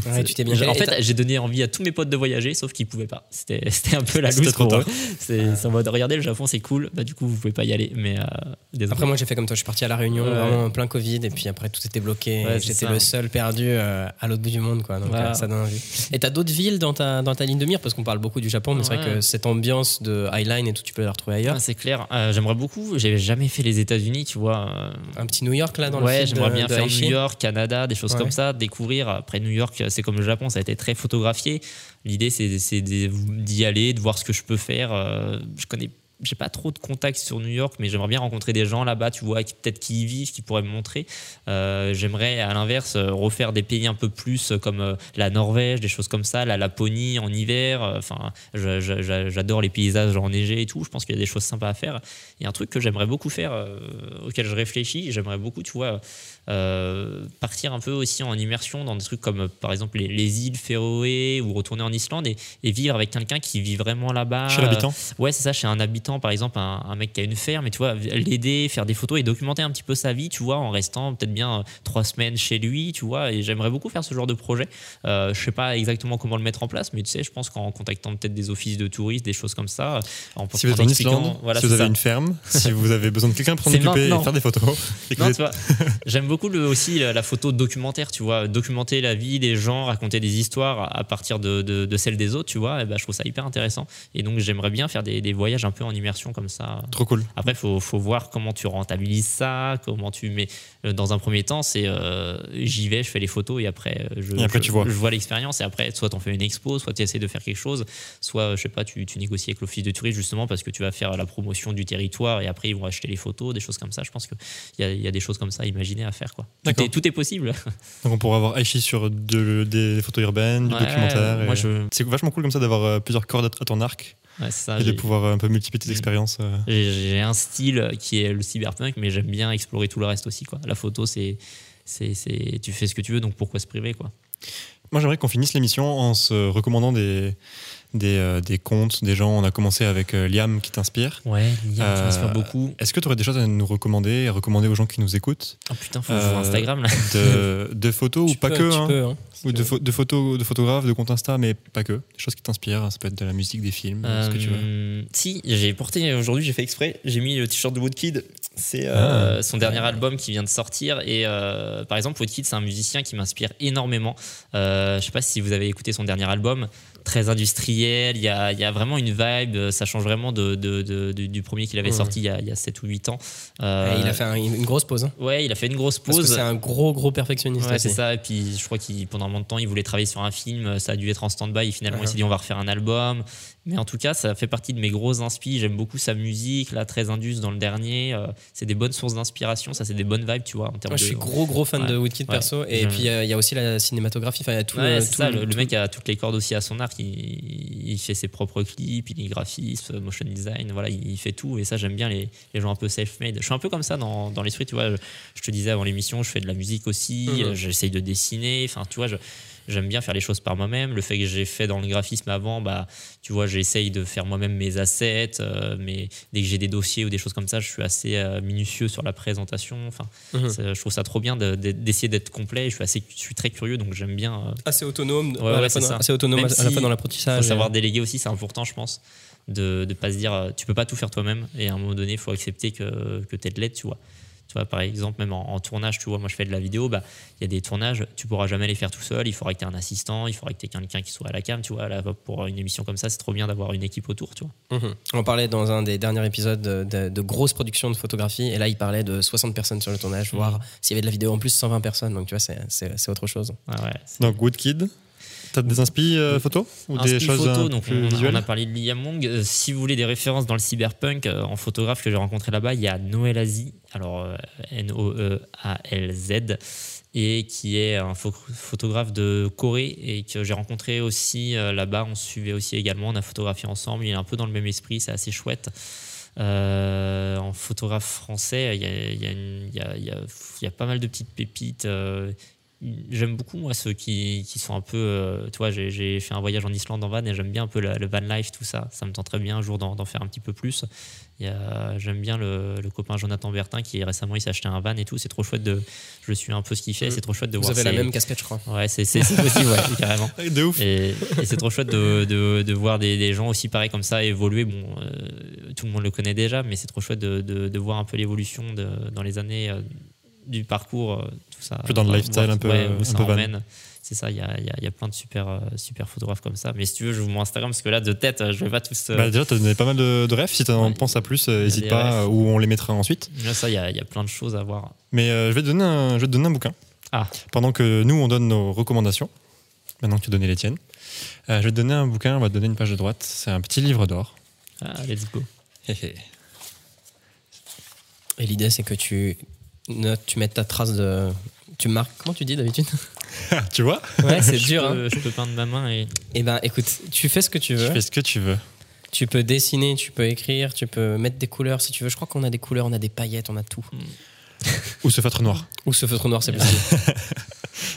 Ouais, tu t'es bien J'ai- En fait, j'ai donné envie à tous mes potes de voyager, sauf qu'ils pouvaient pas. C'était c'était un peu la loose pour eux. C'est c'est en mode, regardez, le Japon, c'est cool. Bah, du coup, vous pouvez pas y aller. Mais euh. Après, moi, j'ai fait comme toi. Je suis parti à La Réunion, Ouais. vraiment en plein Covid, et puis après, tout était bloqué. Ouais, J'étais le seul perdu euh, à l'autre bout du monde, quoi. Donc, ça donne envie. Et t'as d'autres villes dans ta, dans ta ligne de mire? Parce qu'on parle beaucoup du Japon, mais c'est vrai que cette ambiance de Highline et tout, tu peux la retrouver ailleurs. Ah, c'est clair. J'aimerais beaucoup. J'ai jamais fait les États-Unis, tu vois. Un petit New York, là, dans le film j'aimerais bien faire. New York, Canada, des choses Ouais. comme ça, découvrir. Après New York, c'est comme le Japon, ça a été très photographié. L'idée, c'est d'y aller, de voir ce que je peux faire. Euh, Je connais j'ai pas trop de contacts sur New York, mais j'aimerais bien rencontrer des gens là-bas, tu vois, peut-être qui y vivent, qui pourraient me montrer. Euh, j'aimerais, à l'inverse, refaire des pays un peu plus euh, comme la Norvège, des choses comme ça, la Laponie en hiver. Enfin, j'adore les paysages enneigés et tout. Je pense qu'il y a des choses sympas à faire. Et un truc que j'aimerais beaucoup faire, euh, auquel je réfléchis, j'aimerais beaucoup, tu vois, euh, partir un peu aussi en immersion dans des trucs comme, euh, par exemple, les, les îles Féroé ou retourner en Islande et, et vivre avec quelqu'un qui vit vraiment là-bas. Chez l'habitant Ouais, c'est ça, chez un habitant, par exemple, un, un mec qui a une ferme, et tu vois, l'aider, faire des photos et documenter un petit peu sa vie, tu vois, en restant peut-être bien euh, trois semaines chez lui, tu vois, et j'aimerais beaucoup faire ce genre de projet. Euh, je sais pas exactement comment le mettre en place, mais tu sais, je pense qu'en contactant peut-être des offices de touristes, des choses comme ça, en, Si vous êtes en Islande, voilà, si vous avez ça. une ferme, si vous avez besoin de quelqu'un pour s'en occuper et faire des photos, j'aime beaucoup le, aussi la, la photo documentaire, tu vois, documenter la vie des gens, raconter des histoires à partir de, de, de celles des autres, tu vois, et ben, je trouve ça hyper intéressant. Et donc, j'aimerais bien faire des, des voyages un peu en immersion comme ça. trop cool. Après, il faut, faut voir comment tu rentabilises ça, comment tu mets. euh, Dans un premier temps, c'est euh, j'y vais, je fais les photos et après, euh, je, Et après, je- tu vois. je vois l'expérience. Et après, soit tu en fais une expo, soit tu essaies de faire quelque chose, soit, je sais pas, tu, tu négocies avec l'office de tourisme justement parce que tu vas faire la promotion du territoire et après, ils vont acheter les photos, des choses comme ça. Je pense qu'il y y a des choses comme ça à imaginer à faire. Quoi. Tout, est, tout est possible. Donc on pourra avoir Aichi sur de- des photos urbaines, du Ouais, documentaire. je- C'est vachement cool comme ça d'avoir euh, plusieurs cordes à ton arc Ouais, c'est ça, et de pouvoir euh, un peu multiplier tes expériences. euh. J'ai un style qui est le cyberpunk, mais j'aime bien explorer tout le reste aussi. Quoi. La photo, c'est, c'est, c'est- tu fais ce que tu veux, donc pourquoi se priver quoi. Moi, j'aimerais qu'on finisse l'émission en se recommandant des, des, euh, des comptes, des gens. On a commencé avec euh, Liam qui t'inspire. Ouais, Liam, Euh, tu m'inspires beaucoup. Est-ce que tu aurais des choses à nous recommander à recommander aux gens qui nous écoutent Oh putain, faut euh, Instagram là. de, de photos ou pas que tu hein. peux, hein. Ou de, pho- de photos, de photographes, de comptes Insta, mais pas que. Des choses qui t'inspirent. Ça peut être de la musique, des films, ce que tu veux. Euh, Si, j'ai porté aujourd'hui, j'ai fait exprès, j'ai mis le t-shirt de Woodkid. C'est euh, Ah. son dernier album qui vient de sortir. Et euh, par exemple, Woodkid, c'est un musicien qui m'inspire énormément. Euh, je sais pas si vous avez écouté son dernier album, très industriel. Il y a, y a vraiment une vibe. Ça change vraiment de, de- de- de- du premier qu'il avait sorti il y, a, il y a 7 ou 8 ans. Euh, il a fait un- une grosse pause. hein. Ouais, il a fait une grosse pause. c'est un gros, gros perfectionniste. Ouais, c'est ça. Et puis, je crois qu'il pendant un moment de temps, il voulait travailler sur un film. Ça a dû être en stand-by. Et finalement, il s'est dit, on va refaire un album. Mais en tout cas, ça fait partie de mes grosses inspi. J'aime beaucoup sa musique, là, très indus dans le dernier. Euh, c'est des bonnes sources d'inspiration. Ça, c'est des bonnes vibes, tu vois. En termes Moi, je de- suis gros, gros fan Ouais. de Woodkid Ouais. perso. Et puis, euh, il y a aussi la cinématographie. Enfin, il y a tout Ouais, le- c'est tout ça. le- Le, le tout- mec a toutes les cordes aussi à son arc. Il, il fait ses propres clips, il est graphiste, motion design. Voilà, il fait tout. Et ça, j'aime bien les, les gens un peu self-made. Je suis un peu comme ça dans, dans l'esprit. Tu vois, je, je te disais avant l'émission, je fais de la musique aussi. Mhm. euh, J'essaye de dessiner. Enfin, tu vois, je- J'aime bien faire les choses par moi-même. Le fait que j'ai fait dans le graphisme avant, bah, tu vois, j'essaye de faire moi-même mes assets. euh, mais dès que j'ai des dossiers ou des choses comme ça, je suis assez euh, minutieux sur la présentation. Enfin, Mhm. je trouve ça trop bien de- de- d'essayer d'être complet. Je suis assez, je suis très curieux, donc j'aime bien. euh, Assez autonome, Ouais, la dans- assez autonome Même à la si fois dans Il l'apprentissage. faut savoir déléguer aussi, c'est important, je pense, de ne pas se dire, tu peux pas tout faire toi-même, et à un moment donné, il faut accepter que, que tu de l'aide, tu vois. Tu vois, par exemple, même en, en tournage, tu vois, moi je fais de la vidéo, bah, il y a des tournages, tu pourras jamais les faire tout seul, il faudra que tu aies un assistant, il faudra que tu aies quelqu'un qui soit à la cam, tu vois. Là, pour une émission comme ça, c'est trop bien d'avoir une équipe autour, tu vois. Mhm. On parlait dans un des derniers épisodes de, de- de grosses productions de photographie, et là il parlait de 60 personnes sur le tournage, voire s'il y avait de la vidéo en plus 120 personnes, donc tu vois, c'est- autre chose. Ouais, Donc Woodkid, t'as des inspi euh, photos ou Un des choses photo, un donc plus on, a parlé de Liam Wong. Euh, si vous voulez des références dans le cyberpunk, euh, en photographe que j'ai rencontré là-bas, il y a Noël Azi, alors euh, N-O-E-A-L-Z, et qui est un pho- photographe de Corée et que j'ai rencontré aussi euh, là-bas. On se suivait aussi également, on a photographié ensemble. Il est un peu dans le même esprit, c'est assez chouette. Euh, en photographe français, il y a, il y a une- il y a- il y a- il y a pas mal de petites pépites. euh, J'aime beaucoup moi ceux qui, qui sont un peu, euh, tu vois, j'ai- j'ai fait un voyage en Islande en van et j'aime bien un peu la- le van life, tout ça. Ça me tenterait bien un jour d'en d'en faire un petit peu plus. Il y a- J'aime bien le, le copain Jonathan Bertin qui récemment il s'est acheté un van et tout. C'est trop chouette de, je suis un peu ce qu'il fait. C'est trop chouette de Vous voir. avez la même casquette, je crois. Ouais, c'est c'est- c'est possible, ouais, carrément. De ouf. Et, et c'est trop chouette de, de, de voir des, des gens aussi pareils comme ça évoluer. Bon, euh, tout le monde le connaît déjà, mais c'est trop chouette de, de, de voir un peu l'évolution de- dans les années euh, du parcours, euh, tout ça. Plus dans le lifestyle un peu, ouais, où un ça peu van. C'est ça, il y a, y a- y a plein de super, euh, super photographes comme ça. Mais si tu veux, je vous mon Instagram parce que là, de tête, euh, je vais pas tous. euh, Bah, déjà, t'as donné pas mal de, de refs. Si t'en Ouais. penses à plus, euh, n'hésite pas, euh, ou on les mettra ensuite. là, ça, il y a, y a plein de choses à voir. Mais euh, je, vais te donner un, je vais te donner un bouquin. Ah. Pendant que nous, on donne nos recommandations, maintenant que tu as donné les tiennes, euh, je vais te donner un bouquin, on va te donner une page de droite. C'est un petit livre d'or. Ah, let's go. Et l'idée, c'est que tu notes, tu mettes ta trace de. Tu marques. Comment tu dis d'habitude? Tu vois? Ouais, c'est dur. peux- Hein. Je peux peindre ma main et. Eh ben, écoute, tu fais ce que tu Tu veux. fais ce que tu veux. Tu peux dessiner, tu peux écrire, tu peux mettre des couleurs si tu veux. Je crois qu'on a des couleurs, on a des paillettes, on a tout. Ou ce feutre noir. Ou ce feutre noir, c'est possible.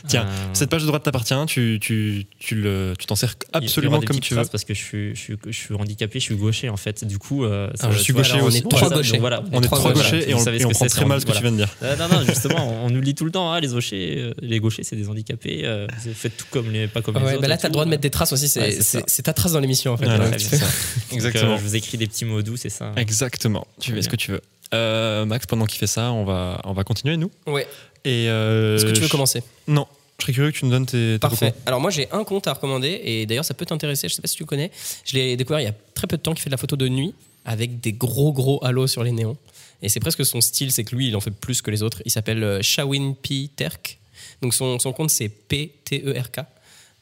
Tiens, Euh, Cette page de droite t'appartient, tu tu tu le tu t'en sers absolument comme tu veux. Parce que je suis, je, suis, je suis handicapé, je suis gaucher en fait. Du coup, euh, ça- Alors, je suis vois, gaucher on aussi. est Trois gauchers. donc voilà, On est trois gauchers, gauchers et on, et ce on prend c'est, très mal ce que tu viens de dire. Euh, non, non, justement, on nous le dit tout le temps, ah, les gauchers, euh, les gauchers, c'est des handicapés, euh, vous faites tout comme les, pas comme les autres. bah là, t'as le droit de mettre des traces aussi. C'est ta trace dans l'émission, en fait. Exactement. je vous écris des petits mots doux, c'est ça. Exactement. Tu fais ce que tu veux. Euh, Max, pendant qu'il fait ça, on va on va continuer nous. Ouais. Et euh, Est-ce que tu veux je- commencer Non, je serais curieux que tu nous donnes tes. tes Parfait. Alors moi j'ai un compte à recommander et d'ailleurs ça peut t'intéresser, je sais pas si tu connais. Je l'ai découvert il y a très peu de temps qui fait de la photo de nuit avec des gros gros halos sur les néons. Et c'est presque son style, c'est que lui il en fait plus que les autres. Il s'appelle euh, Shawin P. Terk. Donc son, son compte c'est P-T-E-R-K.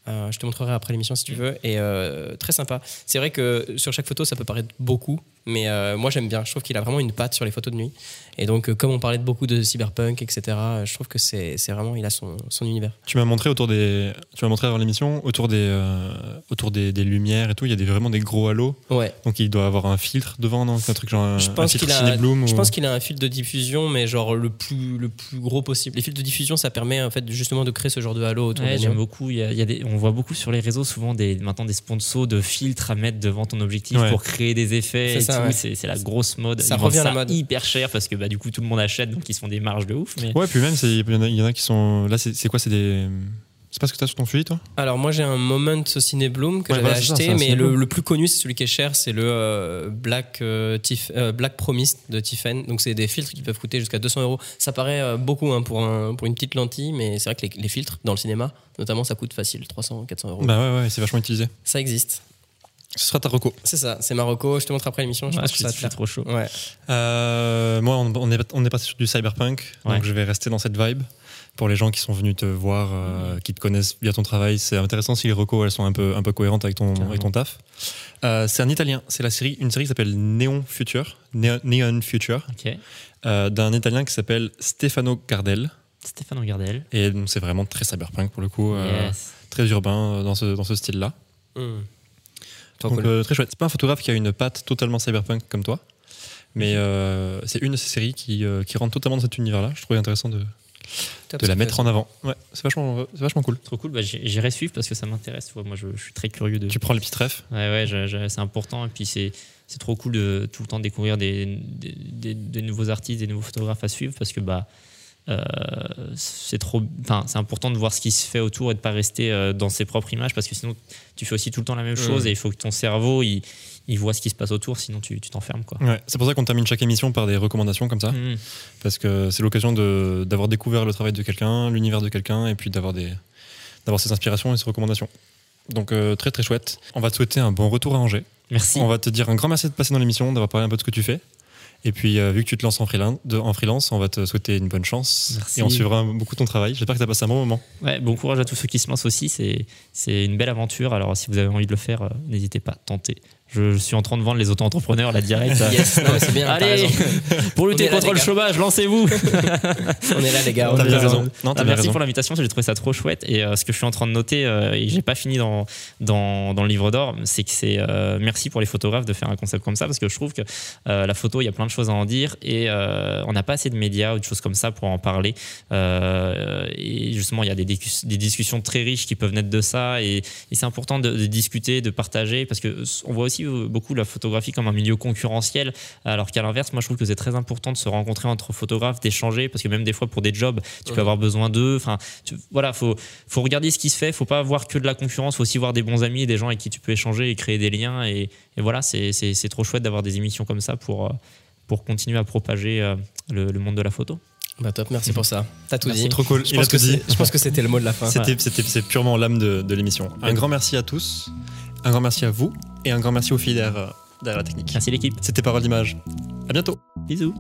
Euh, je te montrerai après l'émission si tu veux. Et euh, très sympa. C'est vrai que sur chaque photo ça peut paraître beaucoup, mais euh, moi j'aime bien. Je trouve qu'il a vraiment une patte sur les photos de nuit. Et donc euh, comme on parlait de beaucoup de cyberpunk, etc., euh, je trouve que c'est c'est vraiment, il a son, son univers. Tu m'as montré autour des. Tu m'as montré avant l'émission autour des euh, autour des, des lumières et tout. Il y a des, vraiment des gros halos. Ouais. Donc il doit avoir un filtre devant, non? Un truc genre un, Je un pense filtre qu'il a, Cinebloom je ou- pense qu'il a un fil de diffusion, mais genre le plus, le plus gros possible. Les fils de diffusion, ça permet en fait justement de créer ce genre de halo autour Ouais, j'aime beaucoup. Il y a, il y a des, on voit beaucoup sur les réseaux souvent des, maintenant des sponsors de filtres à mettre devant ton objectif Ouais. pour créer des effets. C'est ouais. La grosse mode. Ça Ils revient à la ça mode. hyper cher parce que bah, du coup tout le monde achète donc ils se font des marges de ouf. Mais Ouais, puis même il y, en a- il y en a qui sont. Là, c'est quoi C'est des. C'est pas ce que t'as sur ton fusil, toi? Alors moi j'ai un Moment Cinebloom que Ouais, j'avais ça, acheté, mais le, plus connu, c'est celui qui est cher, c'est le euh, Black, euh, Tif- euh, Black Promise de Tiffen. Donc c'est des filtres qui peuvent coûter jusqu'à 200 euros. Ça paraît euh, beaucoup hein, pour, un, pour une petite lentille, mais c'est vrai que les, les filtres dans le cinéma, notamment, ça coûte facile, 300, 400 euros. Bah ouais, ouais, c'est vachement utilisé. Ça existe. Ce sera ta reco. C'est ça, c'est Marocco. Je te montre après l'émission. Je Ouais, pense je que suis, ça te plaire. trop chaud. Ouais. Euh, moi, on, on est, on est passé sur du cyberpunk, Ouais. donc je vais rester dans cette vibe. Pour les gens qui sont venus te voir, euh, qui te connaissent via ton travail, c'est intéressant si les recos elles sont un peu, un peu cohérentes avec ton, Carrément. avec ton taf. Euh, c'est un italien, c'est la série, une série qui s'appelle Neon Future, Neon, Neon Future, euh, d'un italien qui s'appelle Stefano Gardel. Stéphane Gardel. Et donc c'est vraiment très cyberpunk pour le coup, euh, Yes. très urbain dans ce, dans ce style-là. Hmm. Donc euh, très chouette. C'est pas un photographe qui a une patte totalement cyberpunk comme toi, mais euh, c'est une de ces séries qui, euh, qui rentre totalement dans cet univers-là. Je trouvais intéressant de, Top, de la mettre en avant. Ouais, c'est vachement, c'est vachement cool. Trop cool. Bah, j'irai suivre parce que ça m'intéresse. Moi, je, je suis très curieux de. Tu prends les petits refs. Ouais, ouais, c'est important. Et puis, c'est, c'est trop cool de tout le temps découvrir des, des, des- des nouveaux artistes, des nouveaux photographes à suivre parce que bah, c'est, trop, enfin, c'est important de voir ce qui se fait autour et de pas rester euh, dans ses propres images parce que sinon, tu fais aussi tout le temps la même chose Mm. et il faut que ton cerveau il, il voit ce qui se passe autour, sinon tu, tu t'enfermes. Quoi. Ouais, c'est pour ça qu'on termine chaque émission par des recommandations comme ça, Mm. parce que c'est l'occasion de, d'avoir découvert le travail de quelqu'un, l'univers de quelqu'un, et puis d'avoir, des, d'avoir ses inspirations et ses recommandations. Donc euh, très très chouette. On va te souhaiter un bon retour à Angers. Merci. On va te dire un grand merci de passer dans l'émission, d'avoir parlé un peu de ce que tu fais. Et puis, euh, vu que tu te lances en freelance, de- en freelance, on va te souhaiter une bonne chance. Merci. Et on suivra beaucoup ton travail. J'espère que tu as passé un bon moment. Ouais, bon courage à tous ceux qui se lancent aussi. C'est, c'est une belle aventure. Alors, si vous avez envie de le faire, euh, n'hésitez pas, tentez. Je, je suis en train de vendre les auto-entrepreneurs, la direct. Yes, c'est bien. Allez, raison. pour lutter On là, contre le chômage, lancez-vous. On est là, les gars. on bien là. raison. Non, Ah, t'as bien merci raison. pour l'invitation, j'ai trouvé ça trop chouette. Et euh, ce que je suis en train de noter, euh, et j'ai pas fini dans, dans, dans le livre d'or, c'est que c'est euh, merci pour les photographes de faire un concept comme ça, parce que je trouve que euh, la photo, il y a plein de choses à en dire, et euh, on n'a pas assez de médias ou de choses comme ça pour en parler. Euh, et justement, il y a des, discus- des discussions très riches qui peuvent naître de ça, et, et c'est important de, de discuter, de partager, parce que on voit aussi beaucoup la photographie comme un milieu concurrentiel, alors qu'à l'inverse, moi je trouve que c'est très important de se rencontrer entre photographes, d'échanger, parce que même des fois pour des jobs, tu peux avoir besoin d'eux. Enfin, tu- voilà, faut faut regarder ce qui se fait. Faut pas voir que de la concurrence. Faut aussi voir des bons amis, des gens avec qui tu peux échanger et créer des liens. Et, et voilà, c'est c'est- c'est trop chouette d'avoir des émissions comme ça pour euh, pour continuer à propager euh, le, le monde de la photo. Bah top, merci pour ça. T'as tout Merci. dit. Trop cool. Je pense, que tout dit. c'est- je pense que c'était le mot de la fin. C'était, c'était, c'est purement l'âme de, de l'émission. Un grand merci à tous. Un grand merci à vous. Et un grand merci aux filles derrière, derrière la technique. Merci l'équipe. C'était Parole d'Image. À bientôt. Bisous.